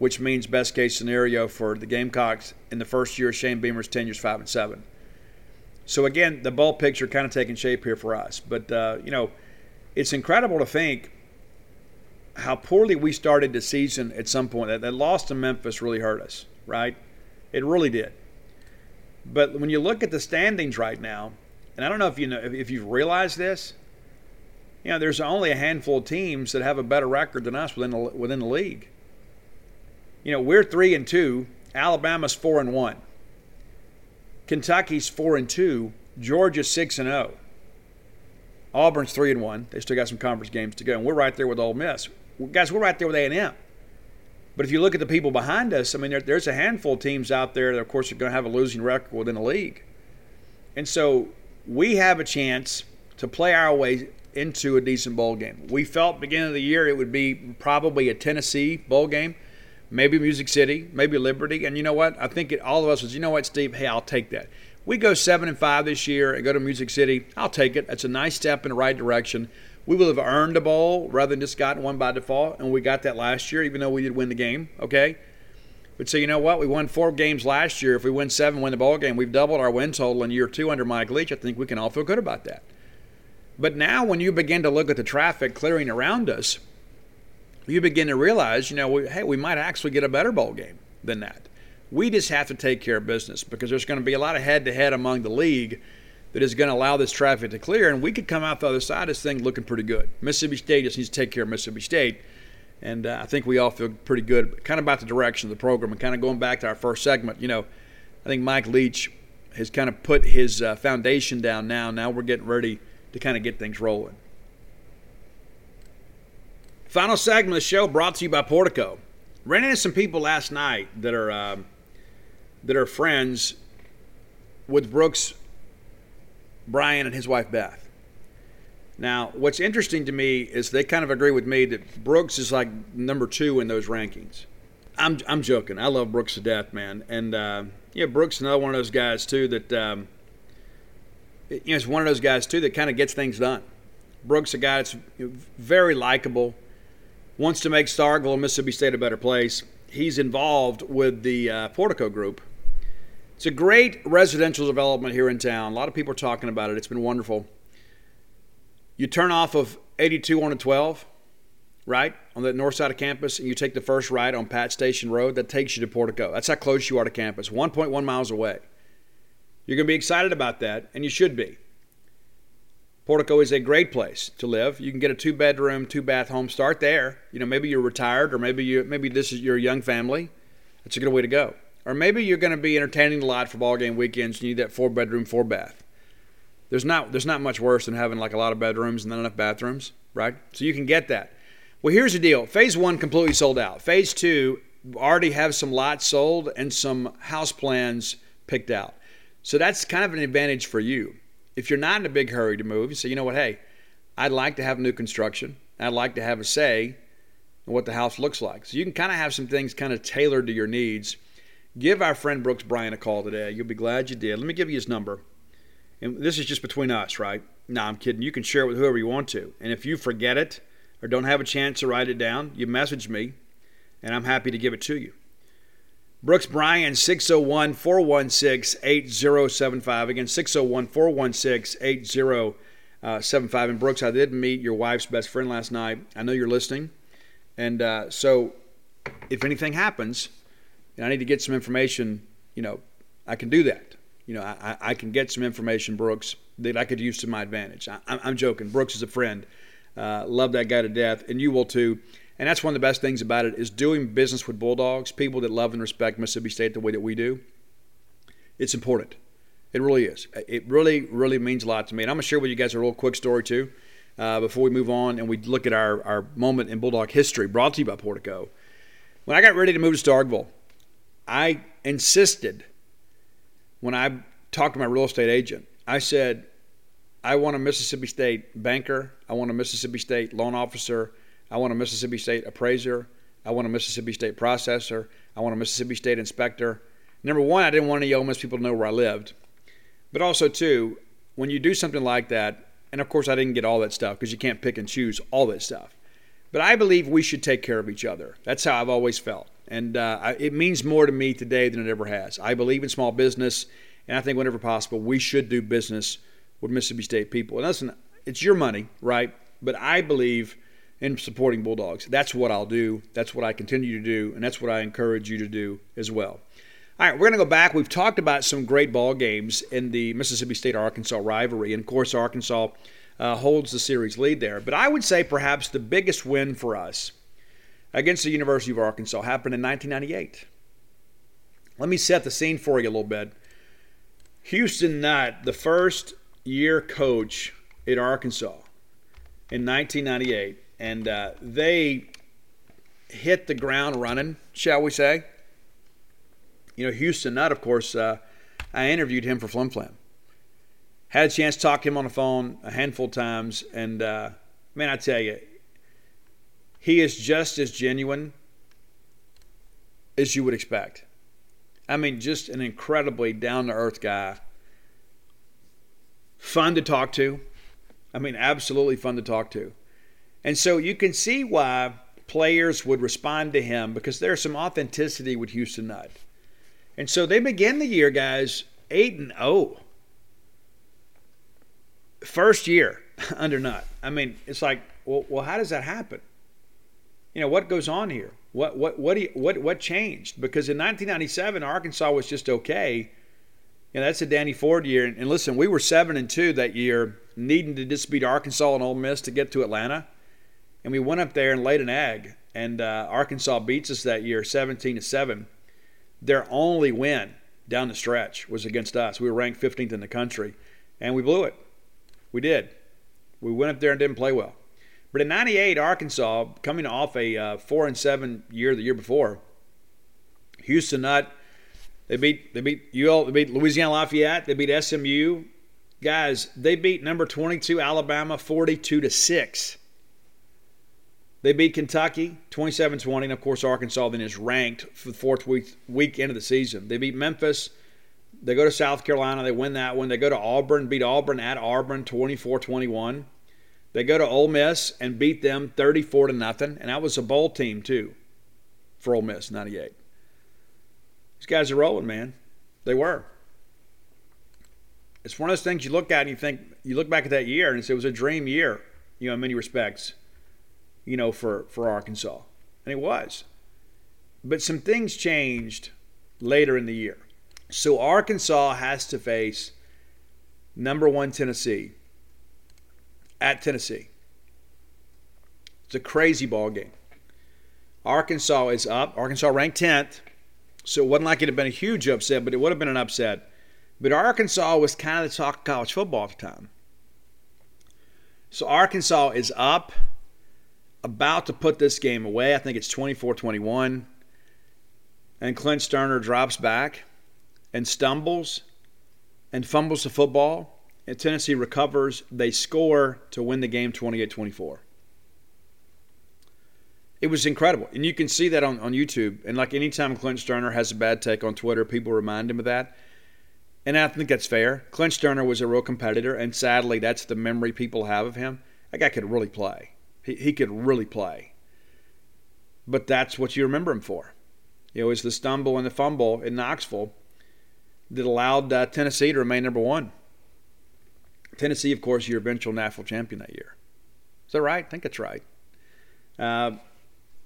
which means best case scenario for the Gamecocks in the first year of Shane Beamer's tenure is five and seven. So again, the ball picture kind of taking shape here for us. But uh, you know, it's incredible to think how poorly we started the season at some point. That, that loss to Memphis really hurt us, right? It really did. But when you look at the standings right now, and I don't know if you know if, you've realized this, you know, there's only a handful of teams that have a better record than us within the, within the league. You know, we're three and two. Alabama's four and one. Kentucky's four and two. Georgia's six and zero. Oh. Auburn's three and one. They still got some conference games to go, and we're right there with Ole Miss. Guys, we're right there with A and M. But if you look at the people behind us, I mean, there, there's a handful of teams out there that, of course, are going to have a losing record within the league. And so we have a chance to play our way into a decent bowl game. We felt beginning of the year it would be probably a Tennessee bowl game maybe Music City, maybe Liberty. And you know what? I think it, all of us was, you know what, Steve? Hey, I'll take that. We go seven and five this year and go to Music City. I'll take it. That's a nice step in the right direction. We will have earned a bowl rather than just gotten one by default, and we got that last year, even though we did win the game. Okay. But so you know what? We won four games last year. If we win seven, win the ball game, we've doubled our win total in year two under Mike Leach. I think we can all feel good about that. But now, when you begin to look at the traffic clearing around us, you begin to realize, you know, we, hey, we might actually get a better bowl game than that. We just have to take care of business because there's going to be a lot of head to head among the league that is going to allow this traffic to clear, and we could come out the other side of this thing looking pretty good. Mississippi State just needs to take care of Mississippi State, and uh, I think we all feel pretty good, kind of about the direction of the program, and kind of going back to our first segment. You know, I think Mike Leach has kind of put his uh, foundation down now. Now we're getting ready to kind of get things rolling. Final segment of the show brought to you by Portico. Ran into some people last night that are uh, that are friends with Brooks, Bryan, and his wife Beth. Now, what's interesting to me is they kind of agree with me that Brooks is like number two in those rankings. I'm, I'm joking. I love Brooks to death, man. And, uh, yeah, Brooks is another one of those guys, too, that, um, you know, it's one of those guys, too, that kind of gets things done. Brooks, a guy that's very likable, wants to make Starkville Mississippi State a better place. He's involved with the uh, Portico Group. It's a great residential development here in town. A lot of people are talking about it. It's been wonderful. You turn off of 82 on a 12, right, on the north side of campus, and you take the first right on Pat Station Road. That takes you to Portico. That's how close you are to campus, 1.1 miles away. You're going to be excited about that, and you should be. Portico is a great place to live. You can get a two bedroom, two bath home. Start there. You know, maybe you're retired or maybe you maybe this is your young family. That's a good way to go. Or maybe you're going to be entertaining a lot for ball game weekends. You need that four bedroom, four bath. There's not there's not much worse than having like a lot of bedrooms and not enough bathrooms, right? So you can get that. Well, here's the deal. Phase one completely sold out. Phase two already have some lots sold and some house plans picked out. So that's kind of an advantage for you if you're not in a big hurry to move, you say, you know what, hey, I'd like to have new construction. I'd like to have a say in what the house looks like. So you can kind of have some things kind of tailored to your needs. Give our friend Brooks Bryan a call today. You'll be glad you did. Let me give you his number. And this is just between us, right? No, I'm kidding. You can share it with whoever you want to. And if you forget it or don't have a chance to write it down, you message me, and I'm happy to give it to you. Brooks Bryan, 601 416 8075. Again, 601 416 8075. And Brooks, I did meet your wife's best friend last night. I know you're listening. And uh, so if anything happens and I need to get some information, you know, I can do that. You know, I, I can get some information, Brooks, that I could use to my advantage. I, am joking. Brooks is a friend. Uh, love that guy to death, and you will too. And that's one of the best things about it is doing business with Bulldogs, people that love and respect Mississippi State the way that we do. It's important. It really is. It really, really means a lot to me. And I'm going to share with you guys a real quick story, too, uh, before we move on and we look at our, our moment in Bulldog history brought to you by Portico. When I got ready to move to Starkville, I insisted when I talked to my real estate agent, I said, I want a Mississippi State banker, I want a Mississippi State loan officer, I want a Mississippi State appraiser. I want a Mississippi State processor. I want a Mississippi State inspector. Number one, I didn't want any Ole Miss people to know where I lived. But also, too, when you do something like that, and of course, I didn't get all that stuff because you can't pick and choose all that stuff. But I believe we should take care of each other. That's how I've always felt. And uh, it means more to me today than it ever has. I believe in small business, and I think whenever possible, we should do business with Mississippi State people. And listen, it's your money, right? But I believe in supporting Bulldogs. That's what I'll do. That's what I continue to do, and that's what I encourage you to do as well. All right, we're going to go back. We've talked about some great ball games in the Mississippi State Arkansas rivalry, and of course, Arkansas uh, holds the series lead there. But I would say perhaps the biggest win for us against the University of Arkansas happened in 1998. Let me set the scene for you a little bit. Houston Nutt, the first year coach at Arkansas in 1998, and uh, they hit the ground running, shall we say? You know, Houston Nutt, of course, uh, I interviewed him for Flim Flam. Had a chance to talk to him on the phone a handful of times, and uh, man, I tell you, he is just as genuine as you would expect. I mean, just an incredibly down to earth guy. Fun to talk to. I mean, absolutely fun to talk to. And so you can see why players would respond to him because there's some authenticity with Houston Nutt. And so they begin the year, guys, 8 and 0. First year under Nutt. I mean, it's like, well, well, how does that happen? You know, what goes on here? What what what you, what what changed? Because in 1997, Arkansas was just okay. Know, that's a Danny Ford year. And listen, we were seven and two that year, needing to just beat Arkansas and Ole Miss to get to Atlanta and we went up there and laid an egg. And uh, Arkansas beats us that year, 17 to seven. Their only win down the stretch was against us. We were ranked 15th in the country, and we blew it. We did. We went up there and didn't play well. But in '98, Arkansas, coming off a uh, four and seven year the year before, Houston Nutt, they beat they beat UL, they beat Louisiana Lafayette, they beat SMU, Guys, they beat number 22 Alabama 42 to 6. They beat Kentucky 27 20. And of course, Arkansas then is ranked for the fourth week, week end of the season. They beat Memphis. They go to South Carolina. They win that one. They go to Auburn, beat Auburn at Auburn 24 21. They go to Ole Miss and beat them 34 to nothing. And that was a bowl team, too, for Ole Miss, 98. These guys are rolling, man. They were. It's one of those things you look at and you think, you look back at that year and it was a dream year, you know, in many respects you know, for, for Arkansas. And it was. But some things changed later in the year. So Arkansas has to face number one Tennessee at Tennessee. It's a crazy ball game. Arkansas is up. Arkansas ranked 10th. So it wasn't like it had been a huge upset, but it would have been an upset. But Arkansas was kind of the talk of college football at the time. So Arkansas is up about to put this game away. I think it's 24 21. And Clint Stoerner drops back and stumbles and fumbles the football. And Tennessee recovers. They score to win the game 28 24. It was incredible. And you can see that on, on YouTube. And like anytime Clint Stoerner has a bad take on Twitter, people remind him of that. And I think that's fair. Clint Stoerner was a real competitor, and sadly, that's the memory people have of him. That guy could really play. He, he could really play. But that's what you remember him for. You know, it's the stumble and the fumble in Knoxville that allowed uh, Tennessee to remain number one. Tennessee, of course, your eventual national champion that year. Is that right? I think that's right. Uh,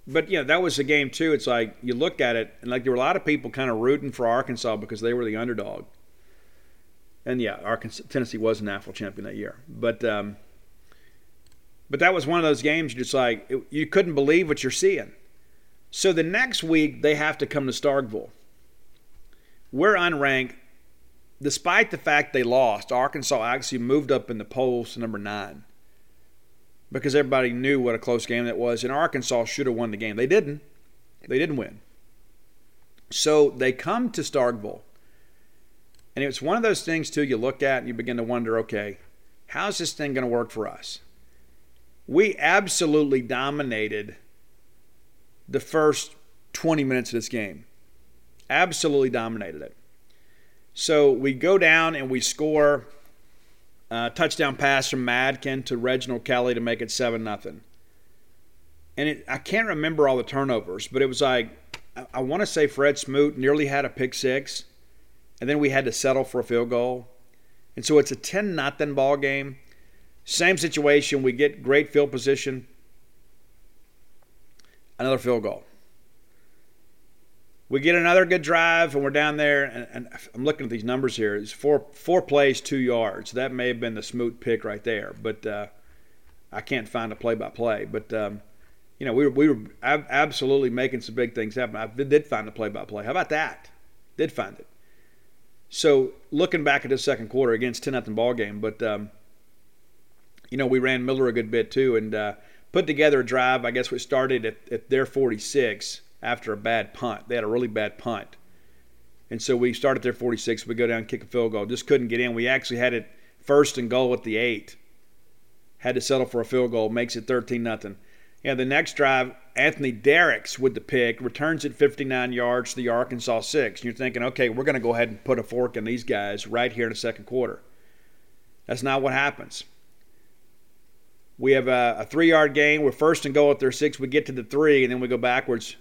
but yeah, that was a game too. It's like you look at it, and like there were a lot of people kind of rooting for Arkansas because they were the underdog. And yeah, Arkansas, Tennessee was a national champion that year. But um, but that was one of those games you just like you couldn't believe what you're seeing. So the next week they have to come to Starkville. We're unranked. Despite the fact they lost, Arkansas actually moved up in the polls to number nine because everybody knew what a close game that was, and Arkansas should have won the game. They didn't. They didn't win. So they come to Starkville. And it's one of those things, too, you look at and you begin to wonder okay, how's this thing going to work for us? we absolutely dominated the first 20 minutes of this game. Absolutely dominated it. So we go down and we score a touchdown pass from Madkin to Reginald Kelly to make it 7 nothing. And it, I can't remember all the turnovers, but it was like, I, I want to say Fred Smoot nearly had a pick six, and then we had to settle for a field goal. And so it's a 10 nothing ball game. Same situation. We get great field position. Another field goal. We get another good drive, and we're down there. And, and I'm looking at these numbers here. It's four four plays, two yards. That may have been the Smoot pick right there, but uh, I can't find a play-by-play. But um, you know, we were, we were absolutely making some big things happen. I did find a play-by-play. How about that? Did find it. So looking back at the second quarter against 10 nothing ball game, but um, you know, we ran Miller a good bit too and uh, put together a drive. I guess we started at, at their 46 after a bad punt. They had a really bad punt. And so we started their 46. We go down, kick a field goal. Just couldn't get in. We actually had it first and goal at the eight. Had to settle for a field goal. Makes it 13 nothing. Yeah, the next drive, Anthony Derricks with the pick returns it 59 yards to the Arkansas six. And you're thinking, okay, we're going to go ahead and put a fork in these guys right here in the second quarter. That's not what happens. We have a, a three yard gain. We're first and goal at their six. We get to the three, and then we go backwards.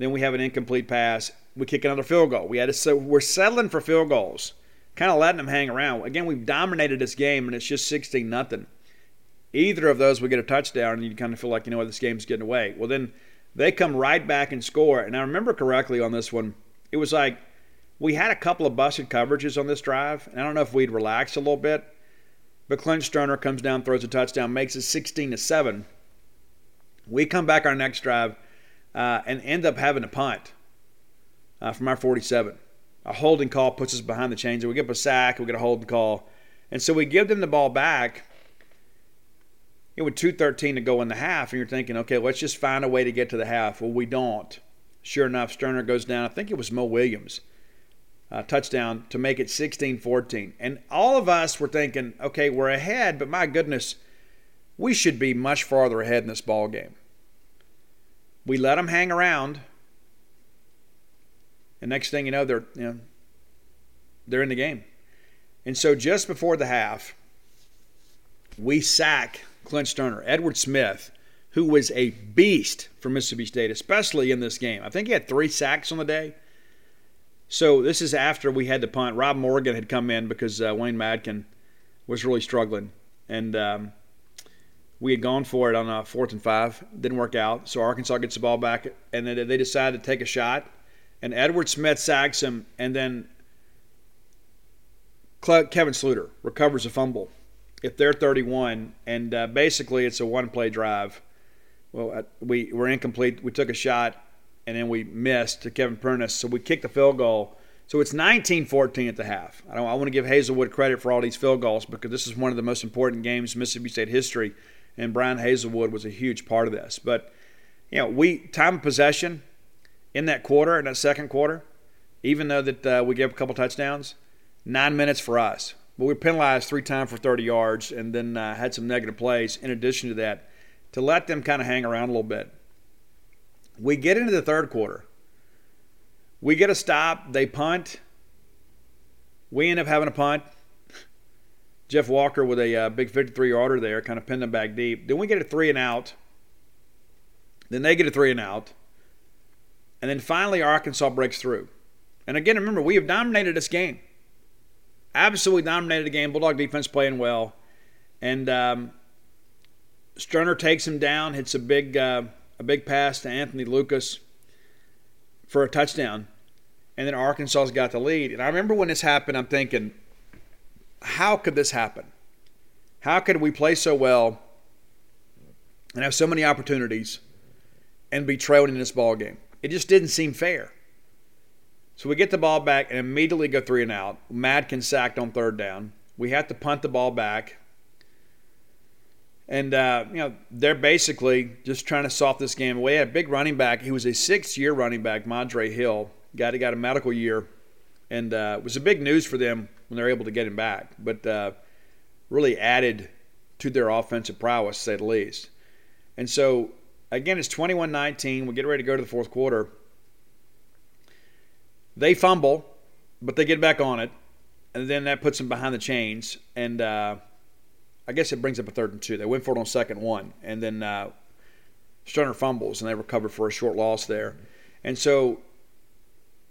Then we have an incomplete pass. We kick another field goal. We had to, so we're settling for field goals, kind of letting them hang around. Again, we've dominated this game, and it's just 16 nothing. Either of those, we get a touchdown, and you kind of feel like you know what this game's getting away. Well, then they come right back and score. And I remember correctly on this one, it was like we had a couple of busted coverages on this drive, and I don't know if we'd relaxed a little bit. But Clint Stoerner comes down, throws a touchdown, makes it 16 to 7. We come back our next drive uh, and end up having a punt uh, from our 47. A holding call puts us behind the chains. We get a sack, we get a holding call. And so we give them the ball back. It was 2.13 to go in the half, and you're thinking, okay, let's just find a way to get to the half. Well, we don't. Sure enough, Stoerner goes down. I think it was Mo Williams. uh, touchdown to make it 16 14. And all of us were thinking, okay, we're ahead, but my goodness, we should be much farther ahead in this ball game. We let them hang around. And next thing you know, they're you know, they're in the game. And so just before the half, we sack Clint Stoerner, Edward Smith, who was a beast for Mississippi State, especially in this game. I think he had three sacks on the day. So this is after we had to punt. Rob Morgan had come in because uh, Wayne Madkin was really struggling, and um, we had gone for it on a fourth and five. Didn't work out. So Arkansas gets the ball back, and then they decided to take a shot. And Edward Smith sacks him, and then Kevin Sluter recovers a fumble. If they're 31, and uh, basically it's a one-play drive. Well, uh, we were incomplete. We took a shot, and then we missed to Kevin Prentiss, so we kicked the field goal. So it's 19-14 at the half. I, I want to give Hazelwood credit for all these field goals because this is one of the most important games in Mississippi State history and Brian Hazelwood was a huge part of this. But you know, we time of possession in that quarter, in that second quarter, even though that uh, we gave a couple touchdowns, nine minutes for us. But we penalized three times for 30 yards, and then uh, had some negative plays in addition to that to let them kind of hang around a little bit. We get into the third quarter. We get a stop. They punt. We end up having a punt. Jeff Walker with a uh, big 53 yarder there, kind of pinned them back deep. Then we get a three and out. Then they get a three and out. And then finally, Arkansas breaks through. And again, remember, we have dominated this game. Absolutely dominated the game. Bulldog defense playing well. And um, Stoerner takes him down, hits a big, uh, a big pass to Anthony Lucas for a touchdown. And then Arkansas's got the lead. And I remember when this happened, I'm thinking, how could this happen? How could we play so well and have so many opportunities and be trailing in this ball game? It just didn't seem fair. So we get the ball back and immediately go three and out. Madkin sacked on third down. We have to punt the ball back. And, uh, you know, they're basically just trying to soft this game away. A big running back. He was a six year running back, Madre Hill. Guy that got a medical year. And uh, it was a big news for them when they're able to get him back, but uh, really added to their offensive prowess, to say the least. And so, again, it's 21 19. We get ready to go to the fourth quarter. They fumble, but they get back on it. And then that puts them behind the chains. And uh, I guess it brings up a third and two. They went for it on second one. And then uh, Stoerner fumbles, and they recover for a short loss there. And so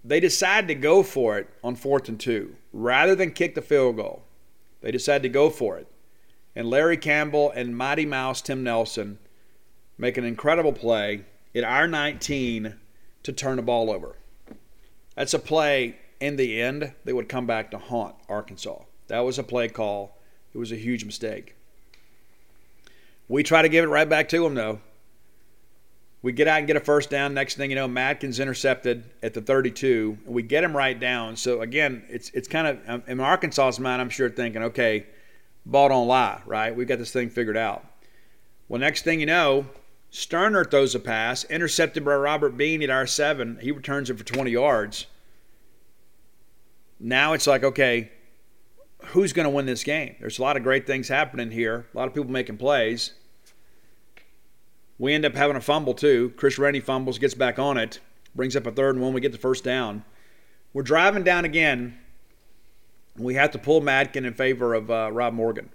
they decide to go for it on fourth and two rather than kick the field goal. They decide to go for it. And Larry Campbell and Mighty Mouse Tim Nelson make an incredible play at our 19 to turn the ball over. That's a play in the end that would come back to haunt Arkansas. That was a play call. It was a huge mistake. We try to give it right back to them, though. We get out and get a first down. Next thing you know, Madkin's intercepted at the 32, and we get him right down. So again, it's it's kind of um, in Arkansas's mind, I'm sure thinking, okay, ball don't lie, right? We've got this thing figured out. Well, next thing you know, Stoerner throws a pass, intercepted by Robert Bean at R7. He returns it for 20 yards. Now it's like, okay, who's going to win this game? There's a lot of great things happening here, a lot of people making plays. We end up having a fumble too. Chris Rennie fumbles, gets back on it, brings up a third and one. We get the first down. We're driving down again. We have to pull Madkin in favor of uh, Rob Morgan.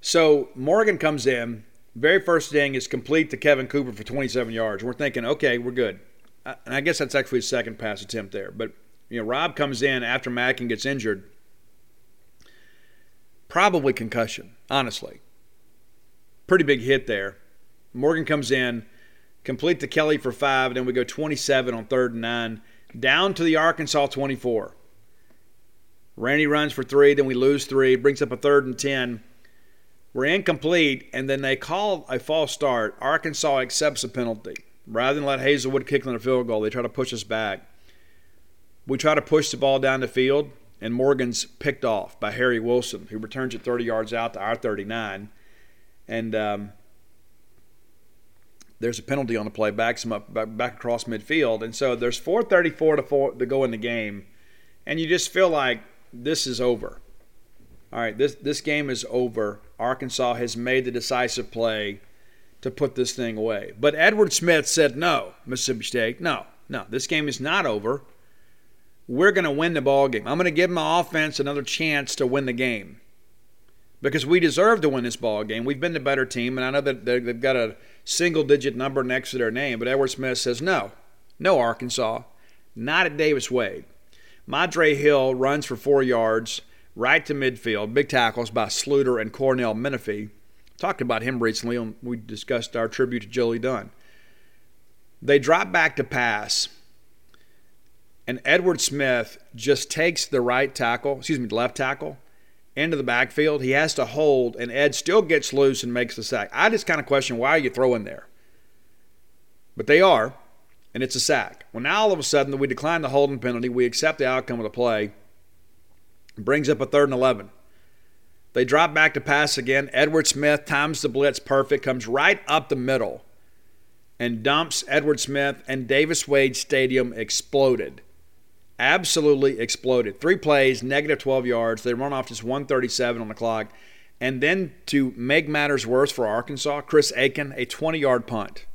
So Morgan comes in. Very first thing is complete to Kevin Cooper for 27 yards. We're thinking, okay, we're good. And I guess that's actually his second pass attempt there. But you know, Rob comes in after Madkin gets injured. Probably concussion, honestly. Pretty big hit there. Morgan comes in, complete to Kelly for five, then we go 27 on third and nine, down to the Arkansas 24. Randy runs for three, then we lose three, brings up a third and 10. We're incomplete, and then they call a false start. Arkansas accepts a penalty. Rather than let Hazelwood kick on a field goal, they try to push us back. We try to push the ball down the field, and Morgan's picked off by Harry Wilson, who returns it 30 yards out to our 39. And um, there's a penalty on the play, backs him up back, back across midfield, and so there's 4:34 to four to go in the game, and you just feel like this is over. All right, this this game is over. Arkansas has made the decisive play to put this thing away. But Edward Smith said, "No, Mississippi State, no, no, this game is not over. We're going to win the ball game. I'm going to give my offense another chance to win the game." Because we deserve to win this ball game. We've been the better team, and I know that they've got a single digit number next to their name, but Edward Smith says, no, no, Arkansas, not at Davis Wade. Madre Hill runs for four yards right to midfield. Big tackles by Sluter and Cornell Menifee. Talked about him recently when we discussed our tribute to Jolie Dunn. They drop back to pass, and Edward Smith just takes the right tackle, excuse me, left tackle, into the backfield. He has to hold, and Ed still gets loose and makes the sack. I just kind of question why are you throwing there? But they are, and it's a sack. Well, now all of a sudden, we decline the holding penalty. We accept the outcome of the play. Brings up a third and 11. They drop back to pass again. Edward Smith times the blitz perfect, comes right up the middle, and dumps Edward Smith, and Davis Wade Stadium exploded absolutely exploded. Three plays, negative 12 yards. They run off just 137 on the clock. And then to make matters worse for Arkansas, Chris Aiken, a 20 yard punt.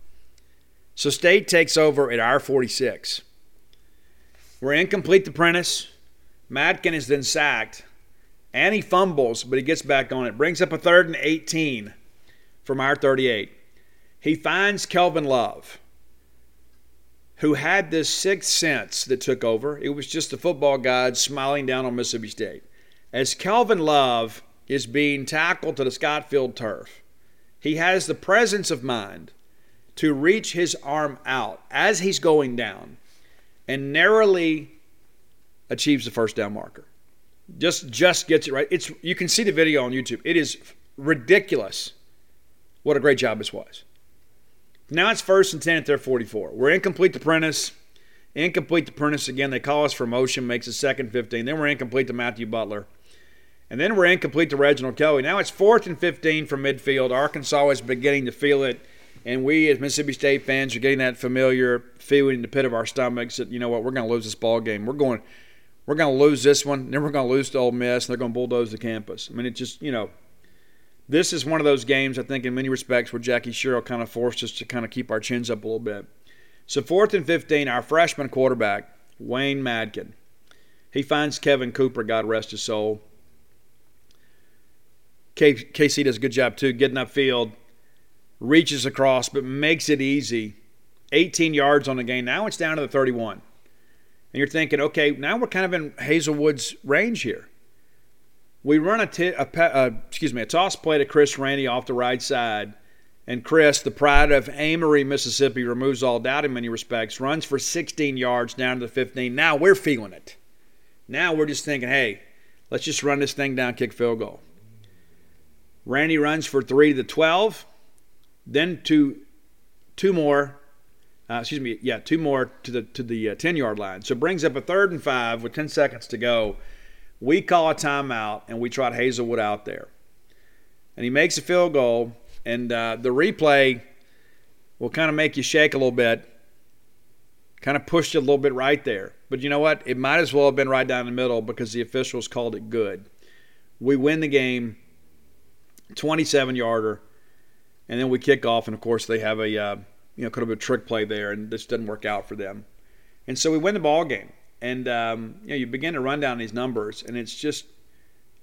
So State takes over at our 46. We're incomplete to Prentiss. Madkin is then sacked. And he fumbles, but he gets back on it. Brings up a third and 18 from our 38. He finds Kelvin Love who had this sixth sense that took over. It was just the football god smiling down on Mississippi State. As Calvin Love is being tackled to the Scott Field turf, he has the presence of mind to reach his arm out as he's going down and narrowly achieves the first down marker. Just just gets it right. It's you can see the video on YouTube. It is ridiculous what a great job this was. Now it's first and 10 at their 44. We're incomplete to Prentiss. Incomplete to Prentiss again. They call us for motion, makes a second 15. Then we're incomplete to Matthew Butler. And then we're incomplete to Reginald Kelly. Now it's fourth and 15 from midfield. Arkansas is beginning to feel it. And we, as Mississippi State fans, are getting that familiar feeling in the pit of our stomachs that, you know what, we're going to lose this ball game. We're going, we're going to lose this one. Then we're going to lose to Ole Miss, and they're going to bulldoze the campus. I mean, it just, you know, this is one of those games, I think, in many respects, where Jackie Sherrill kind of forced us to kind of keep our chins up a little bit. So, fourth and 15, our freshman quarterback, Wayne Madkin. He finds Kevin Cooper, God rest his soul. KC does a good job, too, getting upfield, reaches across, but makes it easy. 18 yards on the game. Now it's down to the 31. And you're thinking, okay, now we're kind of in Hazelwood's range here. We run a, t- a, a excuse me a toss play to Chris Rainey off the right side, and Chris, the pride of Amory, Mississippi, removes all doubt in many respects. Runs for 16 yards down to the 15. Now we're feeling it. Now we're just thinking, hey, let's just run this thing down, kick field goal. Randy runs for three to the 12, then two, two more. Uh, excuse me, yeah, two more to the to the uh, 10 yard line. So brings up a third and five with 10 seconds to go. We call a timeout and we trot Hazelwood out there. And he makes a field goal, and uh, the replay will kind of make you shake a little bit. Kind of pushed you a little bit right there. But you know what? It might as well have been right down the middle because the officials called it good. We win the game, 27 yarder, and then we kick off, and of course they have a uh, you know could have been a trick play there, and this didn't work out for them, and so we win the ball game. And um, you know, you begin to run down these numbers, and it's just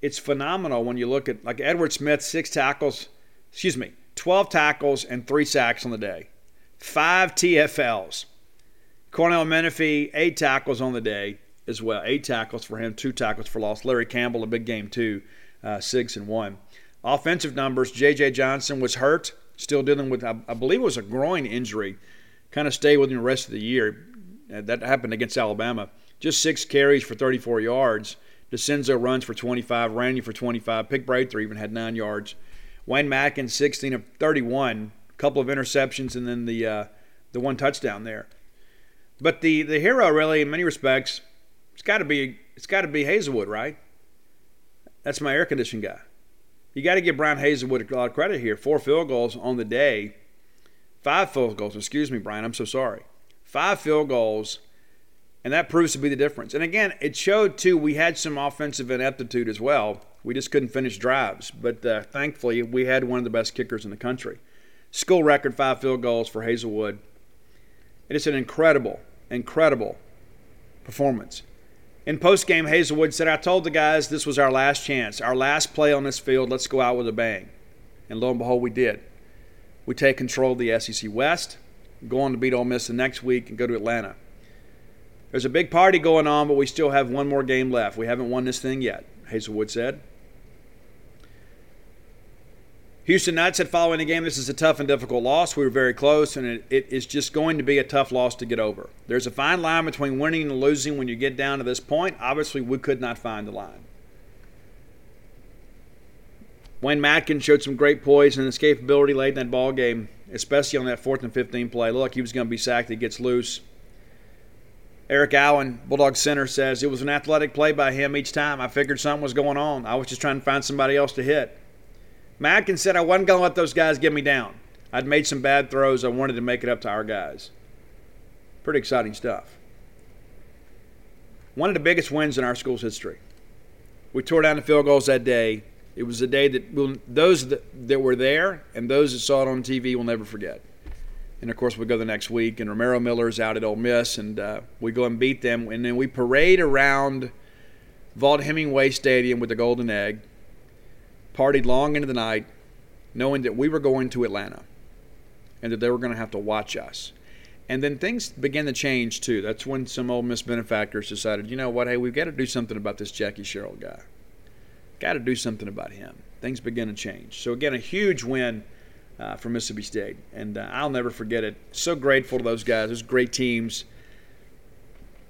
it's phenomenal when you look at like Edward Smith, six tackles, excuse me, 12 tackles and three sacks on the day, five TFLs. Cornell Menifee, eight tackles on the day as well, eight tackles for him, two tackles for loss. Larry Campbell, a big game too, uh, six and one. Offensive numbers: J.J. Johnson was hurt, still dealing with, I, I believe it was a groin injury, kind of stay with him the rest of the year. That happened against Alabama just six carries for 34 yards. DeCenzo runs for 25, Randy for 25. Pick Breakthrough even had nine yards. Wayne Madkin 16 of 31, a couple of interceptions, and then the uh, the one touchdown there. But the the hero really, in many respects, it's got to be it's got to be Hazelwood, right? That's my air conditioning guy. You got to give Brian Hazelwood a lot of credit here. Four field goals on the day, five field goals. Excuse me, Brian. I'm so sorry. Five field goals And that proves to be the difference. And again, it showed too, we had some offensive ineptitude as well. We just couldn't finish drives. But uh, thankfully, we had one of the best kickers in the country. School record five field goals for Hazelwood. It is an incredible, incredible performance. In postgame, Hazelwood said, I told the guys this was our last chance, our last play on this field. Let's go out with a bang. And lo and behold, we did. We take control of the SEC West, go on to beat Ole Miss the next week, and go to Atlanta. There's a big party going on, but we still have one more game left. We haven't won this thing yet, Hazelwood said. Houston Nutt said following the game, this is a tough and difficult loss. We were very close, and it, it is just going to be a tough loss to get over. There's a fine line between winning and losing when you get down to this point. Obviously, we could not find the line. Wayne Madkin showed some great poise and escapability late in that ball game, especially on that fourth and 15 play. Look, he was going to be sacked. He gets loose. Eric Allen, Bulldog center, says it was an athletic play by him each time. I figured something was going on. I was just trying to find somebody else to hit. Madkin said I wasn't going to let those guys get me down. I'd made some bad throws. I wanted to make it up to our guys. Pretty exciting stuff. One of the biggest wins in our school's history. We tore down the field goals that day. It was a day that we'll, those that, that were there and those that saw it on TV will never forget. And of course, we go the next week, and Romaro Miller's out at Ole Miss, and uh, we go and beat them. And then we parade around Vaught-Hemingway Stadium with the Golden Egg partied long into the night, knowing that we were going to Atlanta and that they were going to have to watch us. And then things began to change too. That's when some Ole Miss benefactors decided, you know what, hey, we've got to do something about this Jackie Sherrill guy. Got to do something about him. Things began to change. So again, a huge win uh, for Mississippi State, and uh, I'll never forget it. So grateful to those guys. Those great teams.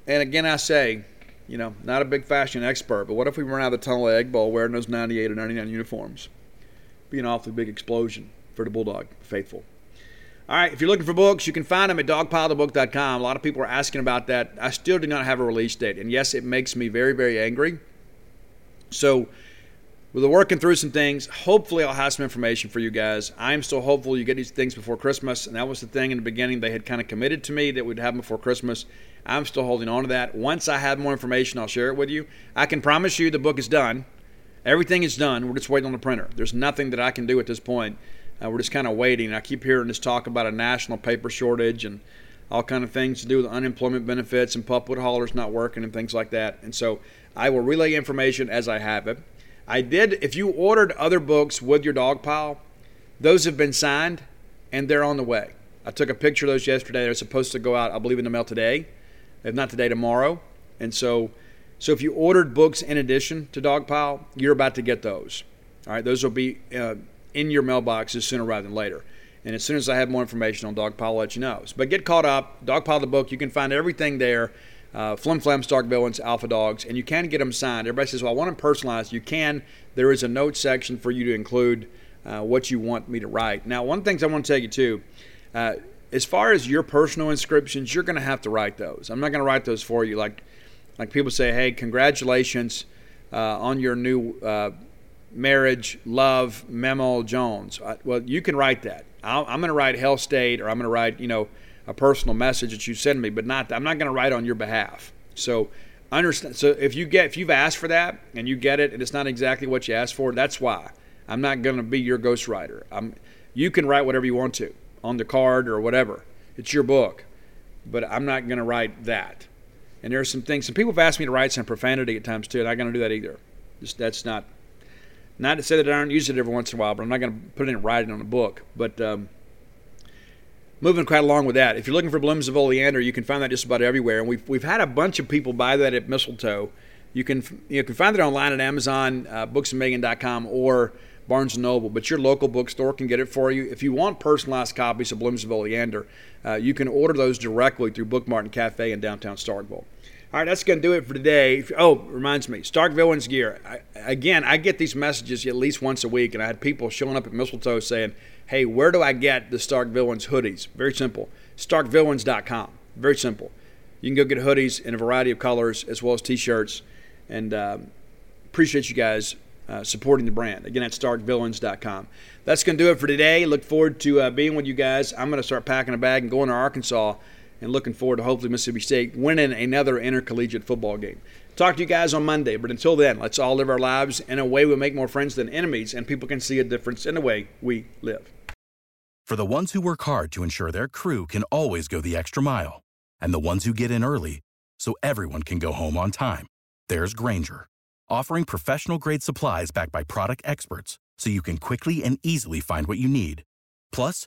And again, I say, you know, not a big fashion expert, but what if we run out of the tunnel at Egg Bowl wearing those 98 or 99 uniforms? Be an awfully big explosion for the Bulldog faithful. All right, if you're looking for books, you can find them at dogpilethebook.com. A lot of people are asking about that. I still do not have a release date, and yes, it makes me very, very angry. So, we're working through some things. Hopefully, I'll have some information for you guys. I'm still hopeful you get these things before Christmas, and that was the thing in the beginning. They had kind of committed to me that we'd have them before Christmas. I'm still holding on to that. Once I have more information, I'll share it with you. I can promise you the book is done. Everything is done. We're just waiting on the printer. There's nothing that I can do at this point. Uh, we're just kind of waiting. I keep hearing this talk about a national paper shortage and all kind of things to do with unemployment benefits and pulpwood haulers not working and things like that. And so I will relay information as I have it. I did. If you ordered other books with your dog pile, those have been signed and they're on the way. I took a picture of those yesterday. They're supposed to go out, I believe, in the mail today if not today, tomorrow. And so, so if you ordered books in addition to Dogpile, you're about to get those. All right, those will be uh, in your mailboxes sooner rather than later. And as soon as I have more information on Dogpile, I'll let you know. But get caught up. Dogpile the book, you can find everything there. Uh, Flim Flam, Stark Villains, Alpha Dogs, and you can get them signed. Everybody says, well, I want them personalized. You can. There is a note section for you to include uh, what you want me to write. Now, one things I want to tell you, too, uh, as far as your personal inscriptions, you're going to have to write those. I'm not going to write those for you. Like, like people say, hey, congratulations uh, on your new uh, marriage, love, Memo Jones. I, well, you can write that. i am going to write Hail State, or I'm going to write, you know, a personal message that you send me, but not. I'm not going to write on your behalf. So understand. So if you get, if you've asked for that and you get it, and it's not exactly what you asked for, that's why. I'm not going to be your ghostwriter. I'm. You can write whatever you want to on the card or whatever. It's your book. But I'm not going to write that. And there are some things, some people have asked me to write some profanity at times too, I'm not going to do that either. Just that's not, not to say that I don't use it every once in a while, but I'm not going to put it in writing on a book. But um, moving quite along with that, if you're looking for blooms of oleander, you can find that just about everywhere. And we've, we've had a bunch of people buy that at Mistletoe. You can you can find it online at Amazon, uh, booksamillion.com, or Barnes & Noble, but your local bookstore can get it for you. If you want personalized copies of Blooms of Oleander, uh, you can order those directly through Book Mart and Cafe in downtown Starkville. All right, that's going to do it for today. Oh, reminds me, Stark Villains gear. I, again, I get these messages at least once a week, and I had people showing up at Mistletoe saying, hey, where do I get the Stark Villains hoodies? Very simple. StarkVillains.com. Very simple. You can go get hoodies in a variety of colors as well as t shirts. And uh, appreciate you guys uh, supporting the brand. Again, at starkvillains.com. That's going to do it for today. Look forward to uh, being with you guys. I'm going to start packing a bag and going to Arkansas and looking forward to hopefully Mississippi State winning another intercollegiate football game. Talk to you guys on Monday, but until then, let's all live our lives in a way we make more friends than enemies, and people can see a difference in the way we live. For the ones who work hard to ensure their crew can always go the extra mile, and the ones who get in early so everyone can go home on time, there's Grainger, offering professional grade supplies backed by product experts so you can quickly and easily find what you need. Plus,